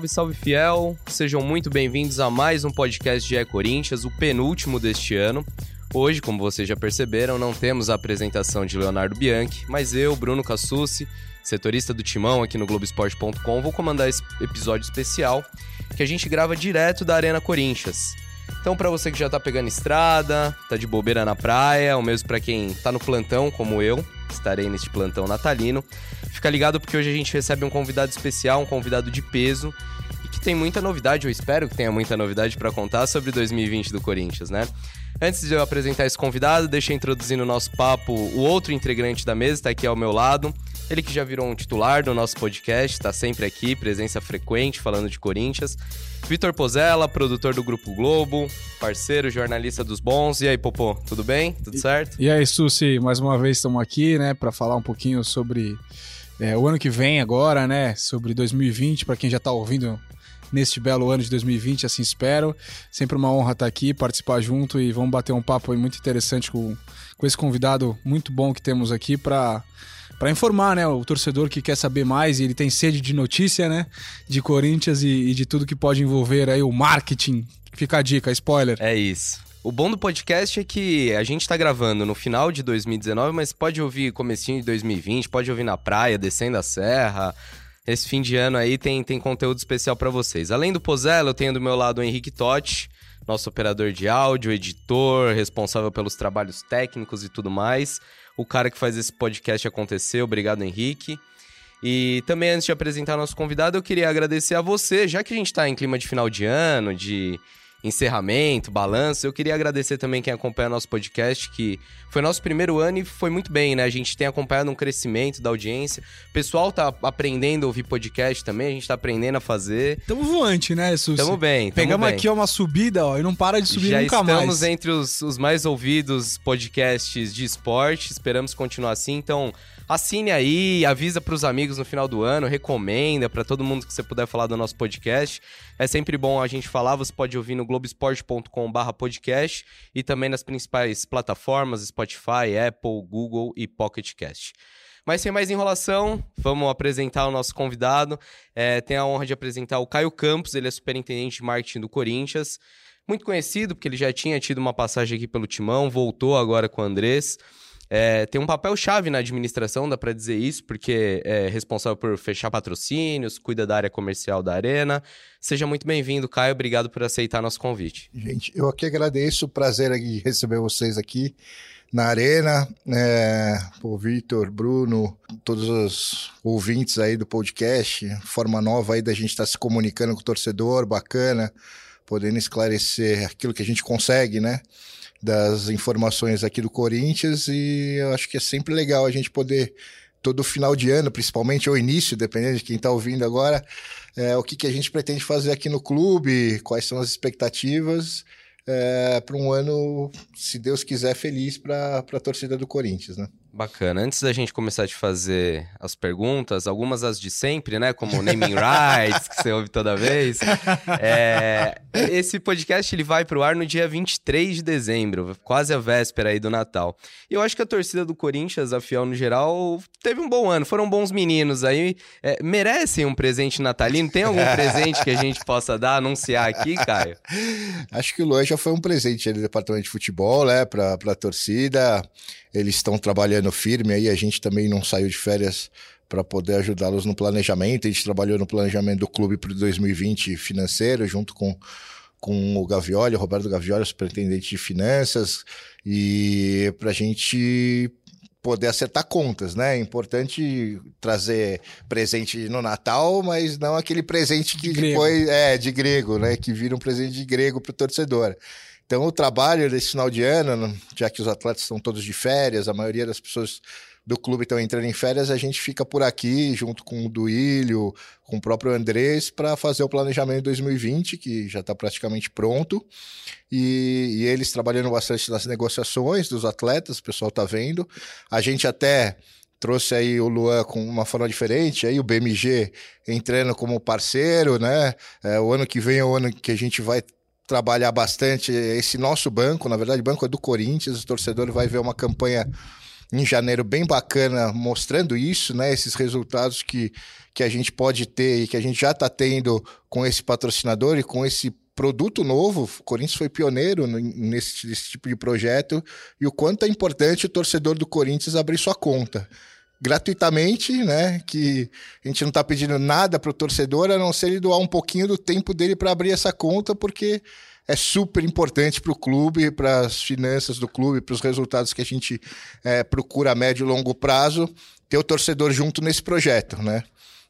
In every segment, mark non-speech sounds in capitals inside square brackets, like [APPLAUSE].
Salve, salve fiel! Sejam muito bem-vindos a mais um podcast de É Corinthians, o penúltimo deste ano. Hoje, como vocês já perceberam, não temos a apresentação de Leonardo Bianchi, mas eu, Bruno Cassucci, setorista do Timão aqui no Globoesporte.com, vou comandar esse episódio especial que a gente grava direto da Arena Corinthians. Então, para você que já tá pegando estrada, tá de bobeira na praia, ou mesmo para quem tá no plantão, como eu, estarei neste plantão natalino, fica ligado porque hoje a gente recebe um convidado especial, um convidado de peso, e que tem muita novidade, eu espero que tenha muita novidade para contar sobre 2020 do Corinthians, né? Antes de eu apresentar esse convidado, deixa eu introduzir no nosso papo o outro integrante da mesa, está aqui ao meu lado. Ele que já virou um titular do nosso podcast, está sempre aqui, presença frequente falando de Corinthians. Vitor Pozella, produtor do Grupo Globo, parceiro, jornalista dos bons. E aí, Popô, tudo bem? Tudo certo? E, e aí, Susi, mais uma vez estamos aqui, né, para falar um pouquinho sobre é, o ano que vem agora, né, sobre 2020, para quem já está ouvindo neste belo ano de 2020, assim espero. Sempre uma honra estar aqui, participar junto e vamos bater um papo muito interessante com, com esse convidado muito bom que temos aqui para para informar, né, o torcedor que quer saber mais e ele tem sede de notícia, né, de Corinthians e, e de tudo que pode envolver aí o marketing. Fica a dica, spoiler. É isso. O bom do podcast é que a gente tá gravando no final de 2019, mas pode ouvir comecinho de 2020, pode ouvir na praia, descendo a serra. Esse fim de ano aí tem, tem conteúdo especial para vocês. Além do Pozella, eu tenho do meu lado o Henrique Totti, nosso operador de áudio, editor, responsável pelos trabalhos técnicos e tudo mais o cara que faz esse podcast acontecer. Obrigado, Henrique. E também, antes de apresentar nosso convidado, eu queria agradecer a você, já que a gente está em clima de final de ano, de encerramento, balanço. Eu queria agradecer também quem acompanha nosso podcast, que foi nosso primeiro ano e foi muito bem, né? A gente tem acompanhado um crescimento da audiência. O pessoal tá aprendendo a ouvir podcast também, a gente tá aprendendo a fazer. Tamo voante, né, Susi? Tamo bem. Tamo Pegamos bem. aqui uma subida, ó, e não para de subir Já nunca mais. Já estamos entre os, os mais ouvidos podcasts de esporte, esperamos continuar assim, então assine aí, avisa para os amigos no final do ano, recomenda para todo mundo que você puder falar do nosso podcast. É sempre bom a gente falar, você pode ouvir no globesport.com/podcast e também nas principais plataformas Spotify, Apple, Google e Pocket Cast. Mas sem mais enrolação, vamos apresentar o nosso convidado. É, tem a honra de apresentar o Caio Campos, ele é superintendente de marketing do Corinthians. Muito conhecido, porque ele já tinha tido uma passagem aqui pelo Timão, voltou agora com o Andrés. É, tem um papel chave na administração, dá para dizer isso, porque é responsável por fechar patrocínios, cuida da área comercial da Arena. Seja muito bem-vindo, Caio. Obrigado por aceitar nosso convite. Gente, eu aqui agradeço. Prazer em receber vocês aqui na Arena. É, o Vitor, Bruno, todos os ouvintes aí do podcast. Forma nova aí da gente estar tá se comunicando com o torcedor, bacana, podendo esclarecer aquilo que a gente consegue, né? Das informações aqui do Corinthians e eu acho que é sempre legal a gente poder todo final de ano, principalmente ou início, dependendo de quem está ouvindo agora, é, o que, que a gente pretende fazer aqui no clube, quais são as expectativas é, para um ano, se Deus quiser, feliz para a torcida do Corinthians, né? Bacana. Antes da gente começar a te fazer as perguntas, algumas as de sempre, né? Como naming rights, que você ouve toda vez. [LAUGHS] É, esse podcast ele vai pro ar no dia 23 de dezembro, quase a véspera aí do Natal. E eu acho que a torcida do Corinthians, a Fiel no geral, teve um bom ano. Foram bons meninos aí. É, merecem um presente natalino? Tem algum presente que a gente possa dar, anunciar aqui, Caio? [LAUGHS] Acho que o Luan já foi um presente do departamento de futebol, né? Pra, pra torcida. Eles estão trabalhando firme aí, a gente também não saiu de férias para poder ajudá-los no planejamento. A gente trabalhou no planejamento do clube para 2020 financeiro, junto com, com o Gavioli, o Roberto Gavioli, superintendente de finanças, e para a gente poder acertar contas, né? É importante trazer presente no Natal, mas não aquele presente que de depois é de grego, né? Que vira um presente de grego para o torcedor. Então, o trabalho desse final de ano, já que os atletas estão todos de férias, a maioria das pessoas do clube estão entrando em férias, a gente fica por aqui, junto com o Duílio, com o próprio Andrés, para fazer o planejamento de 2020, que já está praticamente pronto. E, e, eles trabalhando bastante nas negociações dos atletas, o pessoal está vendo. A gente até trouxe aí o Luan com uma forma diferente, aí o BMG entrando como parceiro, né? É, o ano que vem é o ano que a gente vai trabalhar bastante esse nosso banco, na verdade, o banco é do Corinthians, o torcedor vai ver uma campanha em janeiro bem bacana mostrando isso, né? Esses resultados que, que a gente pode ter e que a gente já está tendo com esse patrocinador e com esse produto novo. O Corinthians foi pioneiro nesse, nesse tipo de projeto e o quanto é importante o torcedor do Corinthians abrir sua conta gratuitamente, né? Que a gente não está pedindo nada para o torcedor, a não ser ele doar um pouquinho do tempo dele para abrir essa conta, porque é super importante para o clube, para as finanças do clube, para os resultados que a gente é, procura a médio e longo prazo, ter o torcedor junto nesse projeto, né?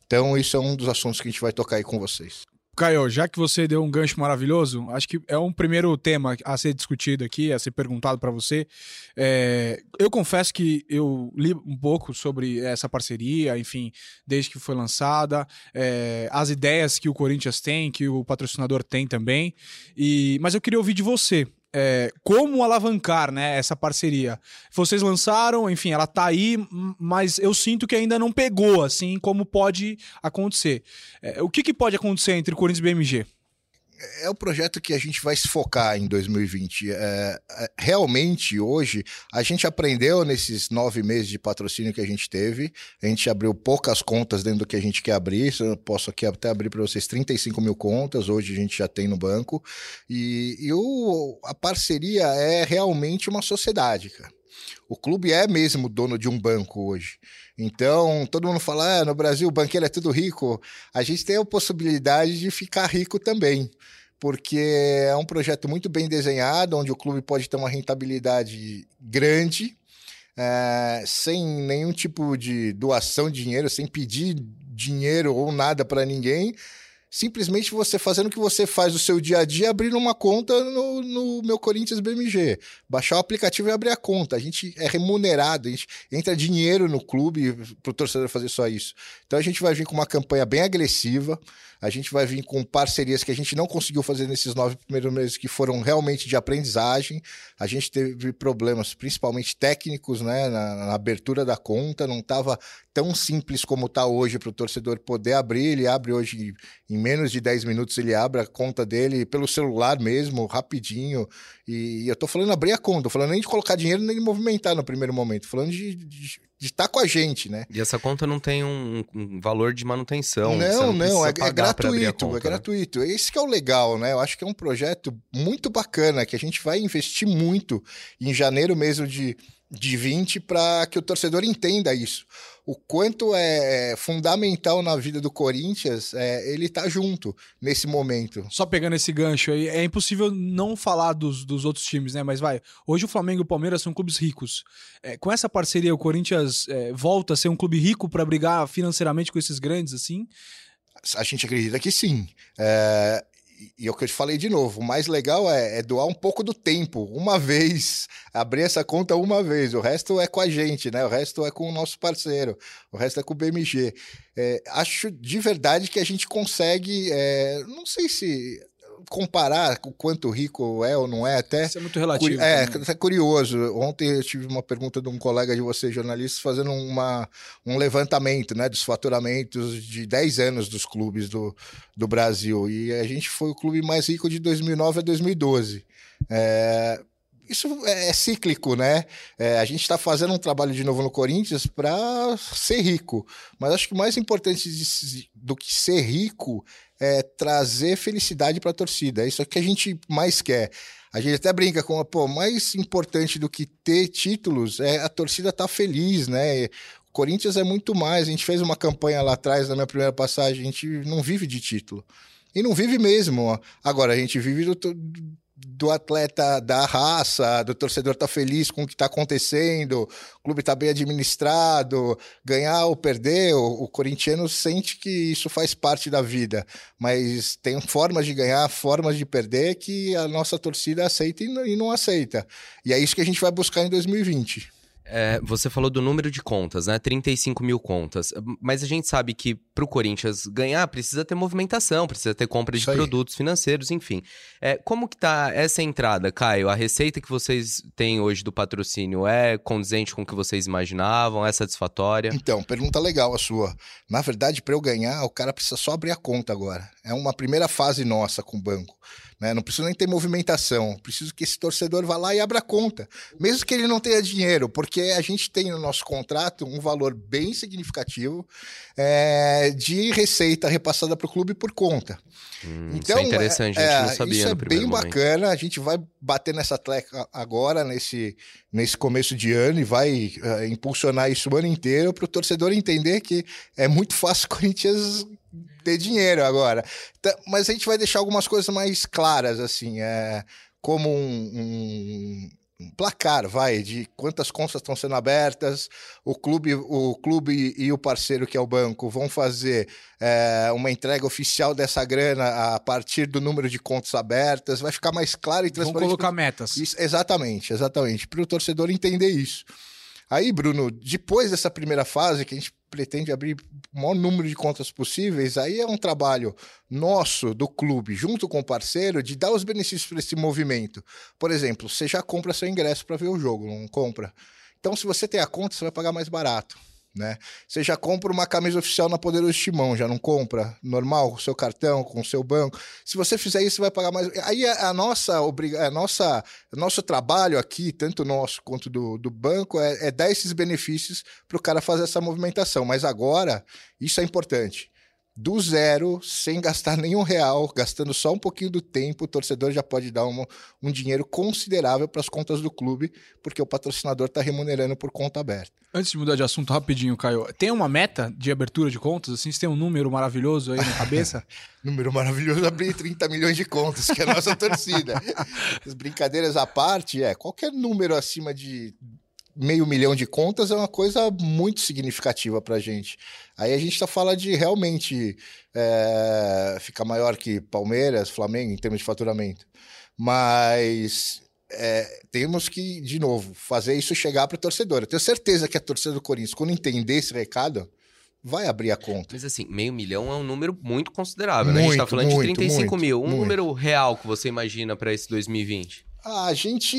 Então, isso é um dos assuntos que a gente vai tocar aí com vocês. Caio, já que você deu um gancho maravilhoso, acho que é um primeiro tema a ser discutido aqui, a ser perguntado para você. É, eu confesso que eu li um pouco sobre essa parceria, enfim, desde que foi lançada, é, as ideias que o Corinthians tem, que o patrocinador tem também. E, mas eu queria ouvir de você é, como alavancar né, essa parceria. Vocês lançaram, enfim, ela tá aí, mas eu sinto que ainda não pegou, assim como pode acontecer. É, o que, que pode acontecer entre Corinthians e BMG? É o projeto que a gente vai se focar em 2020. É, é, realmente, hoje, a gente aprendeu nesses nove meses de patrocínio que a gente teve. A gente abriu poucas contas dentro do que a gente quer abrir. Eu posso aqui até abrir para vocês 35 mil contas. Hoje a gente já tem no banco. E, e o, a parceria é realmente uma sociedade, cara. O clube é mesmo dono de um banco hoje. Então, todo mundo fala, ah, no Brasil o banqueiro é tudo rico. A gente tem a possibilidade de ficar rico também, porque é um projeto muito bem desenhado, onde o clube pode ter uma rentabilidade grande, é, sem nenhum tipo de doação de dinheiro, sem pedir dinheiro ou nada para ninguém simplesmente você fazendo o que você faz no seu dia a dia, abrindo uma conta no, no meu Corinthians BMG. Baixar o aplicativo e abrir a conta. A gente é remunerado, a gente entra dinheiro no clube para o torcedor fazer só isso. Então a gente vai vir com uma campanha bem agressiva. A gente vai vir com parcerias que a gente não conseguiu fazer nesses nove primeiros meses, que foram realmente de aprendizagem. A gente teve problemas, principalmente técnicos, né, na, na abertura da conta. Não estava tão simples como está hoje para o torcedor poder abrir. Ele abre hoje em menos de 10 minutos, ele abre a conta dele pelo celular mesmo, rapidinho. E eu estou falando abrir a conta, tô falando nem de colocar dinheiro nem de movimentar no primeiro momento, tô falando de estar com a gente, né? E essa conta não tem um, um valor de manutenção. Não, não, não é, é gratuito, conta, é né? gratuito. Esse que é o legal, né? Eu acho que é um projeto muito bacana, que a gente vai investir muito em janeiro mesmo de, de 20 para que o torcedor entenda isso o quanto é fundamental na vida do Corinthians é, ele tá junto nesse momento. Só pegando esse gancho aí, é impossível não falar dos, dos outros times, né? Mas vai, hoje o Flamengo e o Palmeiras são clubes ricos. É, com essa parceria, o Corinthians é, volta a ser um clube rico para brigar financeiramente com esses grandes, assim? A gente acredita que sim. É, e é o que eu te falei de novo, o mais legal é, é, doar um pouco do tempo, uma vez, abrir essa conta uma vez, o resto é com a gente, né? O resto é com o nosso parceiro, o resto é com o BMG. É, acho de verdade que a gente consegue, é, não sei se comparar o quanto rico é ou não é, até. Isso é muito relativo. É, é curioso. Ontem eu tive uma pergunta de um colega de vocês, jornalistas, fazendo uma, um levantamento né, dos faturamentos de 10 anos dos clubes do, do Brasil. E a gente foi o clube mais rico de 2009 a 2012. É, isso é, é cíclico, né? É, a gente está fazendo um trabalho de novo no Corinthians para ser rico. Mas acho que o mais importante de, do que ser rico é trazer felicidade para a torcida. É isso que a gente mais quer. A gente até brinca com, pô, mais importante do que ter títulos é a torcida estar tá feliz, né? O Corinthians é muito mais. A gente fez uma campanha lá atrás, na minha primeira passagem, a gente não vive de título. E não vive mesmo. Agora, a gente vive do, do atleta da raça, do torcedor tá feliz com o que está acontecendo, o clube está bem administrado, ganhar ou perder, o, o corintiano sente que isso faz parte da vida, mas tem formas de ganhar, formas de perder que a nossa torcida aceita e não aceita. E é isso que a gente vai buscar em 2020. É, você falou do número de contas, né? 35 mil contas. Mas a gente sabe que para o Corinthians ganhar, precisa ter movimentação, precisa ter compra de produtos financeiros, enfim. É, como que tá essa entrada, Caio? A receita que vocês têm hoje do patrocínio é condizente com o que vocês imaginavam? É satisfatória? Então, pergunta legal a sua. Na verdade, para eu ganhar, o cara precisa só abrir a conta agora. É uma primeira fase nossa com o banco. Né? Não precisa nem ter movimentação. Preciso que esse torcedor vá lá e abra conta. Mesmo que ele não tenha dinheiro, porque a gente tem no nosso contrato um valor bem significativo é, de receita repassada para o clube por conta. Hum, então, isso é interessante, é, a gente não sabia. Isso é bem momento. bacana. A gente vai bater nessa tecla agora, nesse, nesse começo de ano, e vai uh, impulsionar isso o ano inteiro para o torcedor entender que é muito fácil [LAUGHS] o Corinthians ter dinheiro agora. Então, mas a gente vai deixar algumas coisas mais claras, assim, é, como um, um placar, vai, de quantas contas estão sendo abertas, o clube, o clube e o parceiro que é o banco vão fazer é, uma entrega oficial dessa grana a partir do número de contas abertas, vai ficar mais claro e transparente. Vão colocar metas. Isso, exatamente, exatamente, para o torcedor entender isso. Aí, Bruno, depois dessa primeira fase, que a gente pretende abrir o maior número de contas possíveis, aí é um trabalho nosso, do clube, junto com o parceiro, de dar os benefícios para esse movimento. Por exemplo, você já compra seu ingresso para ver o jogo, não compra? Então, se você tem a conta, você vai pagar mais barato né? Você já compra uma camisa oficial na Poderoso Timão, já não compra? Normal, com seu cartão, com seu banco. Se você fizer isso, você vai pagar mais. Aí a nossa, obriga... a nossa, nosso trabalho aqui, tanto nosso quanto do, do banco, é, é dar esses benefícios para o cara fazer essa movimentação. Mas agora, isso é importante do zero, sem gastar nenhum real, gastando só um pouquinho do tempo, o torcedor já pode dar um, um dinheiro considerável para as contas do clube, porque o patrocinador está remunerando por conta aberta. Antes de mudar de assunto rapidinho, Caio, tem uma meta de abertura de contas? Assim, você tem um número maravilhoso aí na cabeça? [LAUGHS] número maravilhoso, abrir 30 milhões de contas, que é a nossa torcida. [LAUGHS] As brincadeiras à parte, é, qualquer número acima de meio milhão de contas é uma coisa muito significativa para a gente. Aí a gente está falando de realmente é, ficar maior que Palmeiras, Flamengo, em termos de faturamento. Mas é, temos que, de novo, fazer isso chegar para o torcedor. Eu tenho certeza que a torcida do Corinthians, quando entender esse recado, vai abrir a conta. Mas assim, meio milhão é um número muito considerável, muito, né? A gente está falando muito, de 35 muito, mil. Um número real que você imagina para esse 2020? Ah, a gente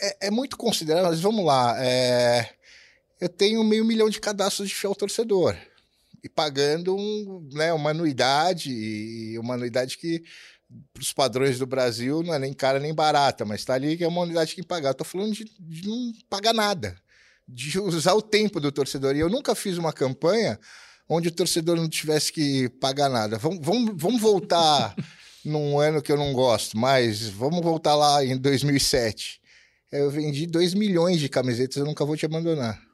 é, é, muito considerável, mas vamos lá. É, eu tenho meio milhão de cadastros de fiel torcedor. E pagando um, né, uma anuidade, e uma anuidade que, para os padrões do Brasil, não é nem cara nem barata, mas está ali que é uma tem que pagar. Estou falando de, de não pagar nada, de usar o tempo do torcedor. E eu nunca fiz uma campanha onde o torcedor não tivesse que pagar nada. Vamos, vamos, vamos voltar [LAUGHS] num ano que eu não gosto, mas vamos voltar lá em 2007. Eu vendi 2 milhões de camisetas, eu nunca vou te abandonar.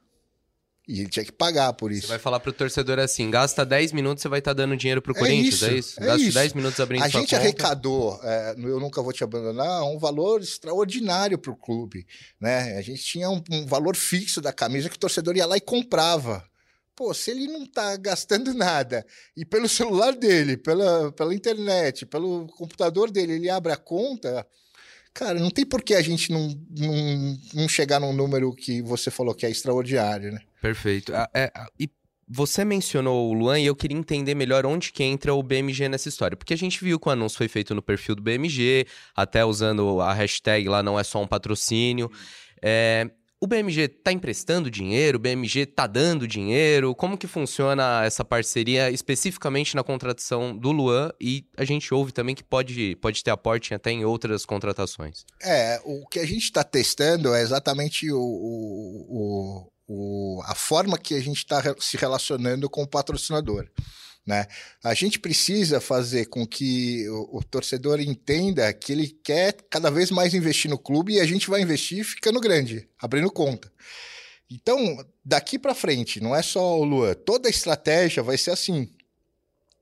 E ele tinha que pagar por isso. Você vai falar pro torcedor assim: gasta 10 minutos, você vai estar tá dando dinheiro pro é Corinthians, isso, é isso? É Gasta 10 minutos abrindo A gente conta. arrecadou, é, no Eu Nunca Vou Te Abandonar, um valor extraordinário pro clube. Né? A gente tinha um, um valor fixo da camisa que o torcedor ia lá e comprava. Pô, se ele não tá gastando [LAUGHS] nada e pelo celular dele, pela, pela internet, pelo computador dele, ele abre a conta, cara, não tem por que a gente não, não, não chegar num número que você falou que é extraordinário, né? Perfeito. É, e você mencionou o Luan e eu queria entender melhor onde que entra o BMG nessa história. Porque a gente viu que o anúncio foi feito no perfil do BMG, até usando a hashtag lá não é só um patrocínio. É, o BMG está emprestando dinheiro? O BMG está dando dinheiro? Como que funciona essa parceria especificamente na contratação do Luan? E a gente ouve também que pode, pode ter aporte até em outras contratações. É, o que a gente está testando é exatamente o, o, o, a forma que a gente está se relacionando com o patrocinador. Né? A gente precisa fazer com que o, o, torcedor entenda que ele quer cada vez mais investir no clube e a gente vai investir ficando grande, abrindo conta. Então, daqui para frente, não é só o Luan, toda a estratégia vai ser assim.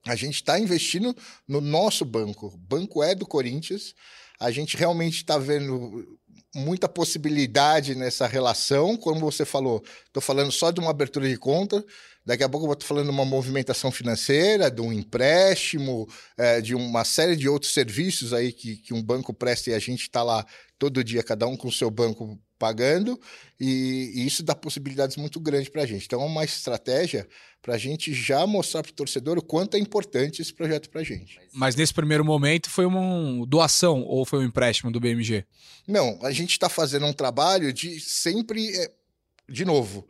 A gente está investindo no nosso banco. O banco é do Corinthians. A gente realmente está vendo muita possibilidade nessa relação, como você falou. Estou falando só de uma abertura de conta, daqui a pouco eu vou estar falando de uma movimentação financeira, de um empréstimo, é, de uma série de outros serviços aí que, que um banco presta e a gente está lá todo dia, cada um com o seu banco pagando, e, e isso dá possibilidades muito grandes para a gente. Então, é uma estratégia para a gente já mostrar para o torcedor o quanto é importante esse projeto para a gente. Mas nesse primeiro momento foi uma doação ou foi um empréstimo do BMG? Não, a gente está fazendo um trabalho de sempre, é, de novo,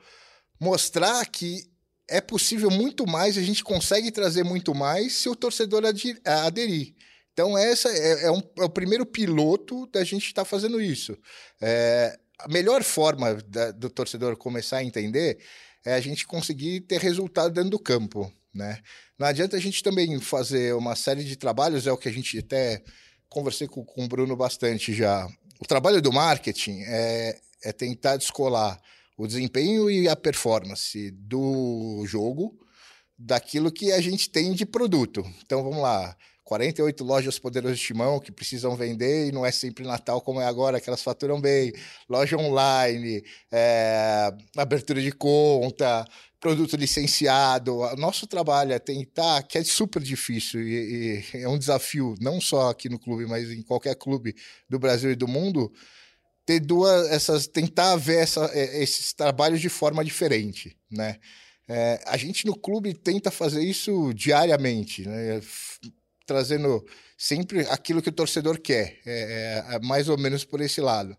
mostrar que é possível muito mais, a gente consegue trazer muito mais se o torcedor aderir. Então, essa é, é, um, é o primeiro piloto da gente estar tá fazendo isso. É, a melhor forma da, do torcedor começar a entender é a gente conseguir ter resultado dentro do campo, né? Não adianta a gente também fazer uma série de trabalhos, é o que a gente até conversei com, com o Bruno bastante já. O trabalho do marketing é, é tentar descolar o desempenho e a performance do jogo daquilo que a gente tem de produto. Então vamos lá, 48 lojas poderosas de timão que precisam vender e não é sempre Natal como é agora, que elas faturam bem. Loja online, é, abertura de conta, produto licenciado. O nosso trabalho é tentar, que é super difícil e, e, é um desafio, não só aqui no clube, mas em qualquer clube do Brasil e do mundo, ter duas, essas, tentar ver essa, é, esses trabalhos de forma diferente, né? É, a gente no clube tenta fazer isso diariamente, né? Trazendo sempre aquilo que o torcedor quer, é, é, é mais ou menos por esse lado.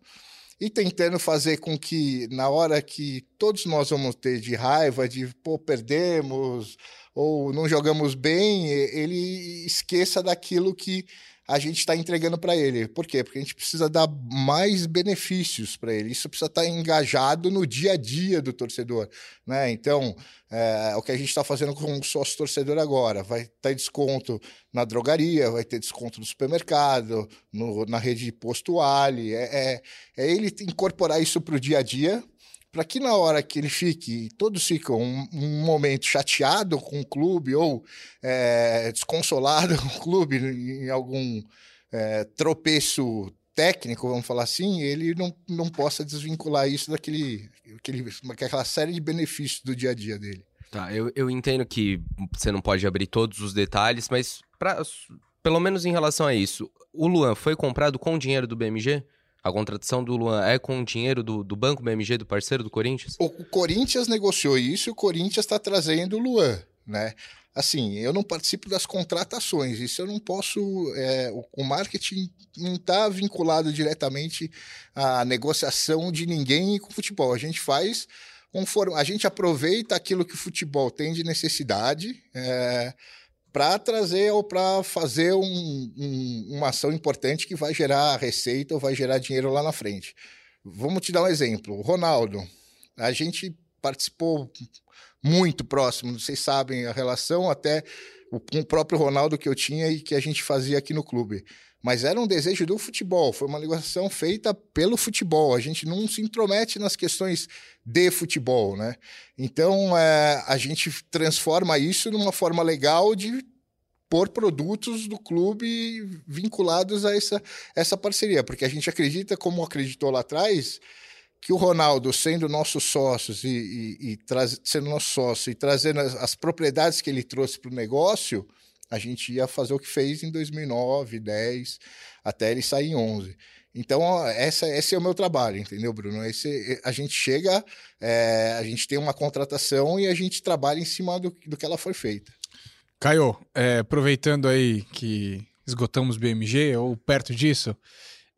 E tentando fazer com que, na hora que todos nós vamos ter de raiva, de pô, perdemos, ou não jogamos bem, ele esqueça daquilo que a gente está entregando para ele. Por quê? Porque a gente precisa dar mais benefícios para ele. Isso precisa estar tá engajado no dia a dia do torcedor. Né? Então, é, o que a gente está fazendo com o sócio torcedor agora, vai ter desconto na drogaria, vai ter desconto no supermercado, no, na rede de posto Ali. É, é, é ele incorporar isso para o dia a dia, para que na hora que ele fique, todos ficam um, um momento chateado com o clube ou é, desconsolado [LAUGHS] com o clube em algum é, tropeço técnico, vamos falar assim, ele não, não possa desvincular isso daquele aquele, aquela série de benefícios do dia a dia dele. Tá, eu, eu entendo que você não pode abrir todos os detalhes, mas pra, pelo menos em relação a isso, o Luan foi comprado com dinheiro do BMG? A contratação do Luan é com o dinheiro do, do Banco BMG, do parceiro do Corinthians? O, Corinthians negociou isso e o Corinthians está trazendo o Luan, né? Assim, eu não participo das contratações, isso eu não posso. É, o, o, marketing não está vinculado diretamente à negociação de ninguém com o futebol. A gente faz conforme. A gente aproveita aquilo que o futebol tem de necessidade. É, para trazer ou para fazer um, um, uma ação importante que vai gerar receita ou vai gerar dinheiro lá na frente. Vamos te dar um exemplo. Ronaldo, a gente participou muito próximo, vocês sabem a relação até com o próprio Ronaldo que eu tinha e que a gente fazia aqui no clube. Mas era um desejo do futebol, foi uma negociação feita pelo futebol. A gente não se intromete nas questões de futebol, né? Então é, a gente transforma isso numa forma legal de pôr produtos do clube vinculados a essa, essa parceria, porque a gente acredita, como acreditou lá atrás, que o Ronaldo, sendo nosso sócios e, e, e sendo nosso sócio e trazendo as, as propriedades que ele trouxe para o negócio, a gente ia fazer o que fez em 2009, 10, até ele sair em 11. Então, essa, esse é o meu trabalho, entendeu, Bruno? Esse, a gente chega, é, a gente tem uma contratação e a gente trabalha em cima do, do que ela foi feita. Caio, é, aproveitando aí que esgotamos BMG ou perto disso,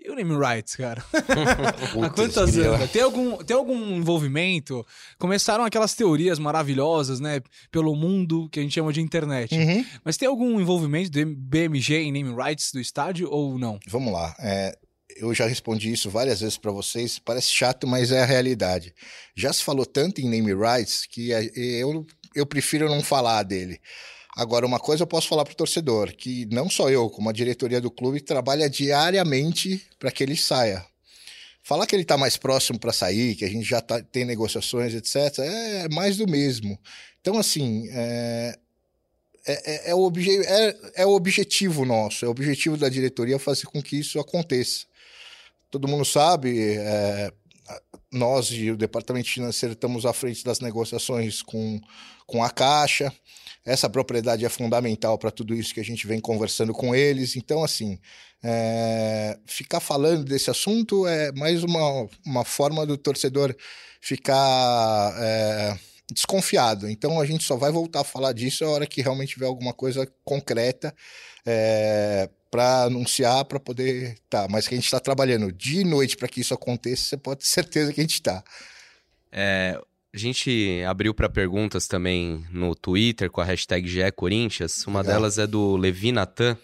e o name rights, cara? [LAUGHS] Há quantas anos? Tem algum, tem algum envolvimento? Começaram aquelas teorias maravilhosas, né? Pelo mundo que a gente chama de internet. Uhum. Mas tem algum envolvimento do BMG em name rights do estádio ou não? Vamos lá. É, eu já respondi isso várias vezes para vocês. Parece chato, mas é a realidade. Já se falou tanto em name rights que eu, eu prefiro não falar dele. Agora, uma coisa eu posso falar para o torcedor, que não só eu, como a diretoria do clube, trabalha diariamente para que ele saia. Falar que ele está mais próximo para sair, que a gente já tá, tem negociações, etc., é mais do mesmo. Então, assim, é... é, é, é, o obje é, é o objetivo nosso, é o objetivo da diretoria fazer com que isso aconteça. Todo mundo sabe, é, nós e o departamento financeiro estamos à frente das negociações com, com a Caixa. Essa propriedade é fundamental para tudo isso que a gente vem conversando com eles. Então, assim, é, ficar falando desse assunto é mais uma, uma forma do torcedor ficar é, desconfiado. Então, a gente só vai voltar a falar disso a hora que realmente tiver alguma coisa concreta. É, para anunciar, para poder. Tá, mas que a gente está trabalhando dia e noite para que isso aconteça, você pode ter certeza que a gente está. É, a gente abriu para perguntas também no Twitter com a hashtag GE Corinthians. Uma Legal. delas é do Levi Natan.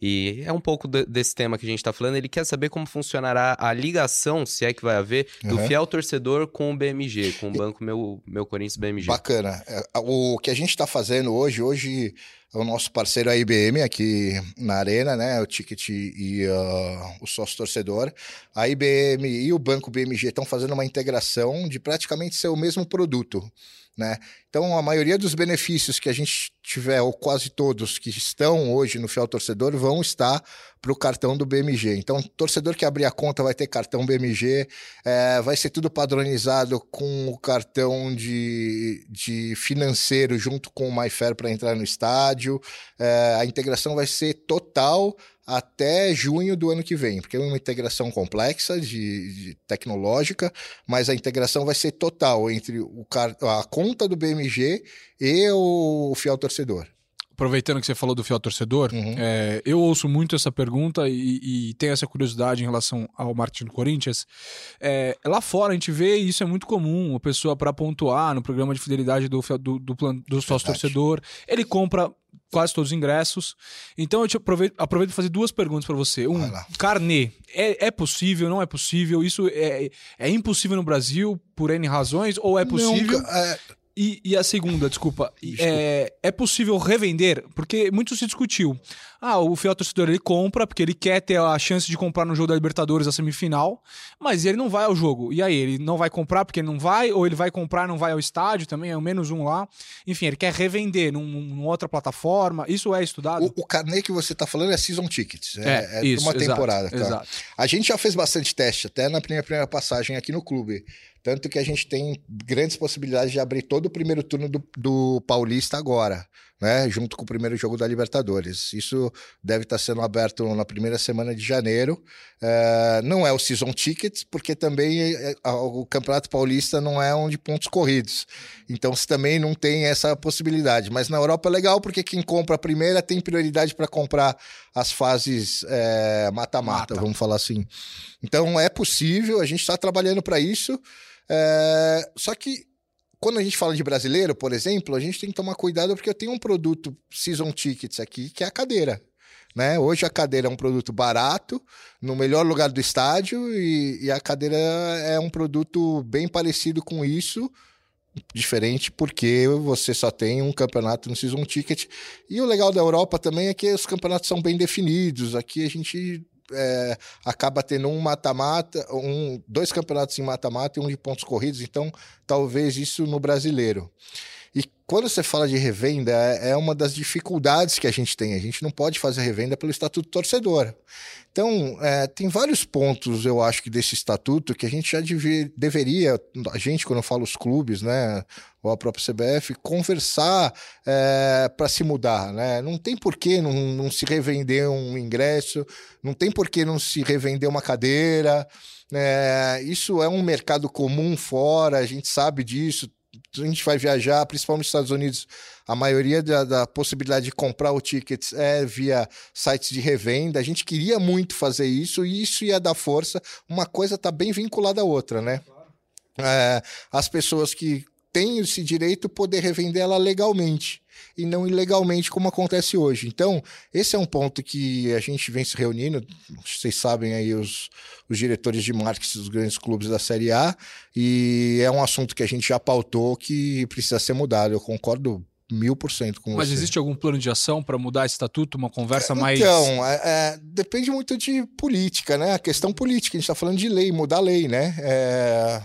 E é um pouco de, desse tema que a gente está falando. Ele quer saber como funcionará a ligação, se é que vai haver, do uhum. fiel torcedor com o BMG, com o banco meu, meu Corinthians BMG. Bacana. É, o que a gente está fazendo hoje, hoje o nosso parceiro a IBM aqui na Arena, né? O Ticket e uh, o sócio torcedor. A IBM e o Banco BMG estão fazendo uma integração de praticamente ser o mesmo produto. Né? Então, a maioria dos benefícios que a gente tiver, ou quase todos que estão hoje no Fiel Torcedor, vão estar para o cartão do BMG. Então, torcedor que abrir a conta vai ter cartão BMG, é, vai ser tudo padronizado com o cartão de, de financeiro junto com o MyFair para entrar no estádio. É, a integração vai ser total até junho do ano que vem, porque é uma integração complexa, de, de tecnológica, mas a integração vai ser total entre o, a conta do BMG e o fiel torcedor aproveitando que você falou do fiel torcedor, uhum. é, eu ouço muito essa pergunta e, e, tenho essa curiosidade em relação ao marketing do Corinthians. É, lá fora a gente vê e isso é muito comum, a pessoa para pontuar no programa de fidelidade do, do, do, do sócio torcedor, ele compra quase todos os ingressos. Então eu te aproveito, aproveito para fazer duas perguntas para você. Um, carnê. É, é possível, não é possível? Isso é, é impossível no Brasil por N razões ou é possível? Não, é... E, e, a segunda, desculpa, desculpa, É, é possível revender? Porque muito se discutiu. Ah, o fiel torcedor ele compra porque ele quer ter a chance de comprar no jogo da Libertadores a semifinal, mas ele não vai ao jogo. E aí, ele não vai comprar porque não vai, ou ele vai comprar e não vai ao estádio também, é o menos um lá. Enfim, ele quer revender num, numa outra plataforma. Isso é estudado? O, o carnê que você está falando é season tickets. É, é, é isso, uma temporada. Exato, tá? exato. A gente já fez bastante teste, até na minha primeira passagem aqui no clube. Tanto que a gente tem grandes possibilidades de abrir todo o primeiro turno do, do Paulista agora, né? Junto com o primeiro jogo da Libertadores. Isso deve estar sendo aberto na primeira semana de janeiro. É, não é o Season Tickets, porque também é, o Campeonato Paulista não é um de pontos corridos. Então você também não tem essa possibilidade. Mas na Europa é legal, porque quem compra a primeira tem prioridade para comprar as fases é, mata-mata, é, vamos falar assim. Então é possível, a gente está trabalhando para isso. É, só que quando a gente fala de brasileiro, por exemplo, a gente tem que tomar cuidado porque eu tenho um produto Season Tickets aqui, que é a cadeira. Né? Hoje a cadeira é um produto barato, no melhor lugar do estádio, e, e a cadeira é um produto bem parecido com isso, diferente porque você só tem um campeonato no Season Ticket. E o legal da Europa também é que os campeonatos são bem definidos. Aqui a gente é, acaba tendo um mata-mata, um, dois campeonatos em mata-mata e um de pontos corridos, então talvez isso no brasileiro. Quando você fala de revenda, é, é uma das dificuldades que a gente tem. A gente não pode fazer revenda pelo estatuto torcedor. Então, é, tem vários pontos, eu acho, que desse estatuto que a gente já deveria, a gente, quando eu falo os clubes, né, ou a própria CBF, conversar é, para se mudar. Né? Não tem por que não, não se revender um ingresso, não tem por que não se revender uma cadeira. É, isso é um mercado comum fora, a gente sabe disso a gente vai viajar, principalmente nos Estados Unidos, a maioria da, da, possibilidade de comprar o tickets é via sites de revenda. A gente queria muito fazer isso e isso ia dar força. Uma coisa está bem vinculada à outra, né? É, as pessoas que têm esse direito poder revender ela legalmente e não ilegalmente, como acontece hoje. Então, esse é um ponto que a gente vem se reunindo, vocês sabem aí, os, os diretores de marketing dos grandes clubes da Série A, e é um assunto que a gente já pautou que precisa ser mudado. Eu concordo mil por cento com Mas você. existe algum plano de ação para mudar esse estatuto? Uma conversa mais. Então, é, é, depende muito de política, né? A questão política, a gente está falando de lei, mudar a lei, né? É,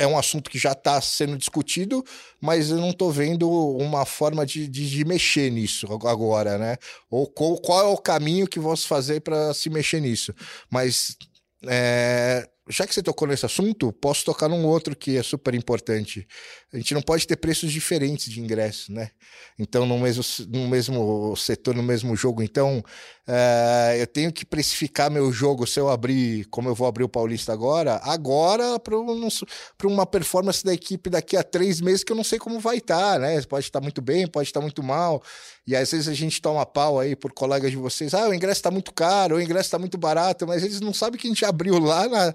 é um assunto que já está sendo discutido, mas eu não estou vendo uma forma de, de, de, mexer nisso agora, né? Ou qual, qual é o caminho que vamos fazer para se mexer nisso. Mas é, já que você tocou nesse assunto, posso tocar num outro que é super importante. A gente não pode ter preços diferentes de ingresso, né? Então, no mesmo, no mesmo setor, no mesmo jogo. Então, é, eu tenho que precificar meu jogo se eu abrir, como eu vou abrir o Paulista agora, agora para uma performance da equipe daqui a três meses que eu não sei como vai estar, tá, né? Pode estar muito bem, pode estar muito mal. E às vezes a gente toma pau aí por colegas de vocês. Ah, o ingresso está muito caro, o ingresso está muito barato, mas eles não sabem que a gente abriu lá, na,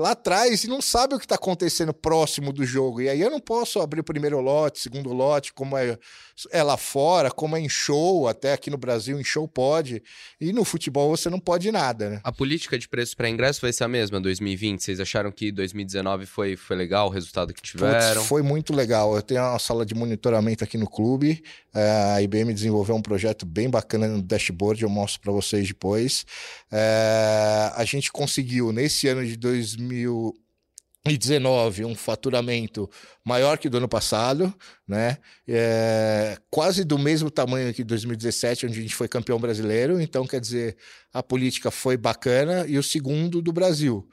lá atrás e não sabem o que está acontecendo próximo do jogo. E aí eu não posso abrir o primeiro lote, segundo lote, como é, é lá fora, como é em show, até aqui no Brasil, em show pode. E no futebol você não pode nada, né? A política de preço para ingresso vai ser a mesma 2020? Vocês acharam que 2019 foi, foi legal o resultado que tiveram? Putz, foi muito legal. Eu tenho uma sala de monitoramento aqui no clube. É, a IBM desenvolveu um projeto bem bacana no dashboard, eu mostro para vocês depois. É, a gente conseguiu, nesse ano de 2019, um faturamento maior que do ano passado, né? É, quase do mesmo tamanho que 2017, onde a gente foi campeão brasileiro. Então, quer dizer, a política foi bacana e o segundo do Brasil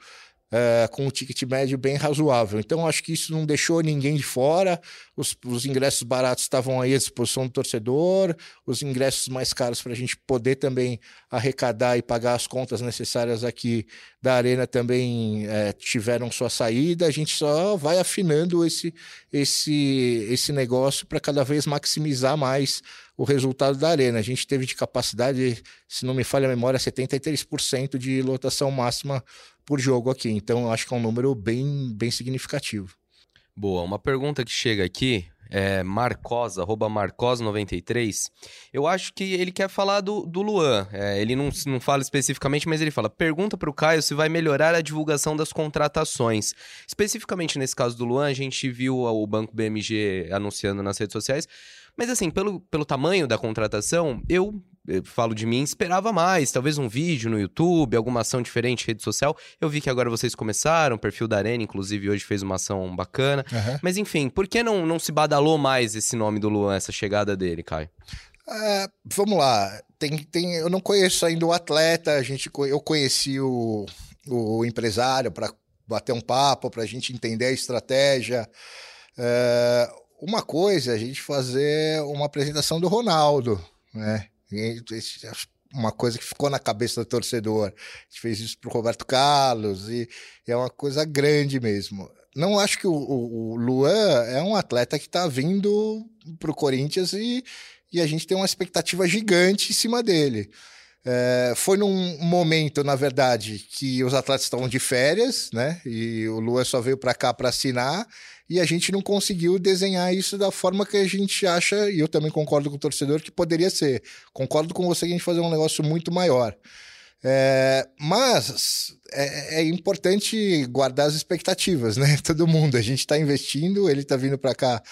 uh, com um ticket médio bem razoável. Então, acho que isso não deixou ninguém de fora. Os, os ingressos baratos estavam aí à disposição do torcedor, os ingressos mais caros para a gente poder também arrecadar e pagar as contas necessárias aqui da Arena também é, tiveram sua saída. A gente só vai afinando esse, esse, esse negócio para cada vez maximizar mais o resultado da Arena. A gente teve de capacidade, se não me falha a memória, 73% de lotação máxima por jogo aqui. Então, acho que é um número bem, bem significativo. Boa. Uma pergunta que chega aqui é Marcos, arroba Marcos93. Eu acho que ele quer falar do, do Luan. É, ele não, não fala especificamente, mas ele fala: pergunta para o Caio se vai melhorar a divulgação das contratações. Especificamente nesse caso do Luan, a gente viu o Banco BMG anunciando nas redes sociais. Mas assim, pelo, pelo tamanho da contratação, eu eu falo de mim, esperava mais, talvez um vídeo no YouTube, alguma ação diferente, rede social. Eu vi que agora vocês começaram, o perfil da Arena, inclusive, hoje fez uma ação bacana. Uhum. Mas enfim, por que não, não se badalou mais esse nome do Luan, essa chegada dele, Caio? É, vamos lá, tem, tem, eu não conheço ainda o atleta, a gente, eu conheci o, o empresário para bater um papo, para a gente entender a estratégia. É, uma coisa é a gente fazer uma apresentação do Ronaldo, né? Uma coisa que ficou na cabeça do torcedor. A gente fez isso para o Roberto Carlos e, e, é uma coisa grande mesmo. Não acho que o, o, Luan é um atleta que está vindo para o Corinthians e, e a gente tem uma expectativa gigante em cima dele. É, foi num momento, na verdade, que os atletas estavam de férias, né? E o Luan só veio para cá para assinar e a gente não conseguiu desenhar isso da forma que a gente acha, e eu também concordo com o torcedor, que poderia ser. Concordo com você que a gente fazer um negócio muito maior. É, mas é, é, importante guardar as expectativas, né? [LAUGHS] Todo mundo, a gente está investindo, ele está vindo para cá.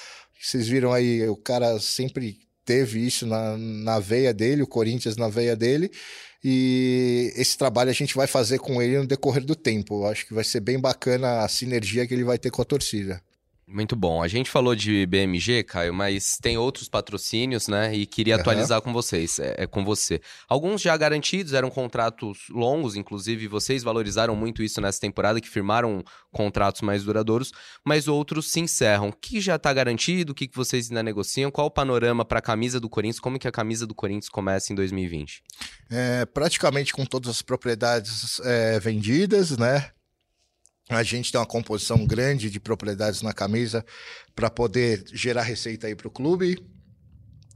Vocês viram aí, o cara sempre teve isso na, na veia dele, o Corinthians na veia dele. E esse trabalho a gente vai fazer com ele no decorrer do tempo. Eu acho que vai ser bem bacana a sinergia que ele vai ter com a torcida. Muito bom. A gente falou de BMG, Caio, mas tem outros patrocínios, né? E queria uhum. atualizar com vocês, é, é, com você. Alguns já garantidos, eram contratos longos, inclusive vocês valorizaram muito isso nessa temporada, que firmaram contratos mais duradouros, mas outros se encerram. O que já está garantido? O que, que vocês ainda negociam? Qual o panorama para a camisa do Corinthians? Como que a camisa do Corinthians começa em 2020? É, praticamente com todas as propriedades é, vendidas, né? A gente tem uma composição grande de propriedades na camisa para poder gerar receita aí para o clube.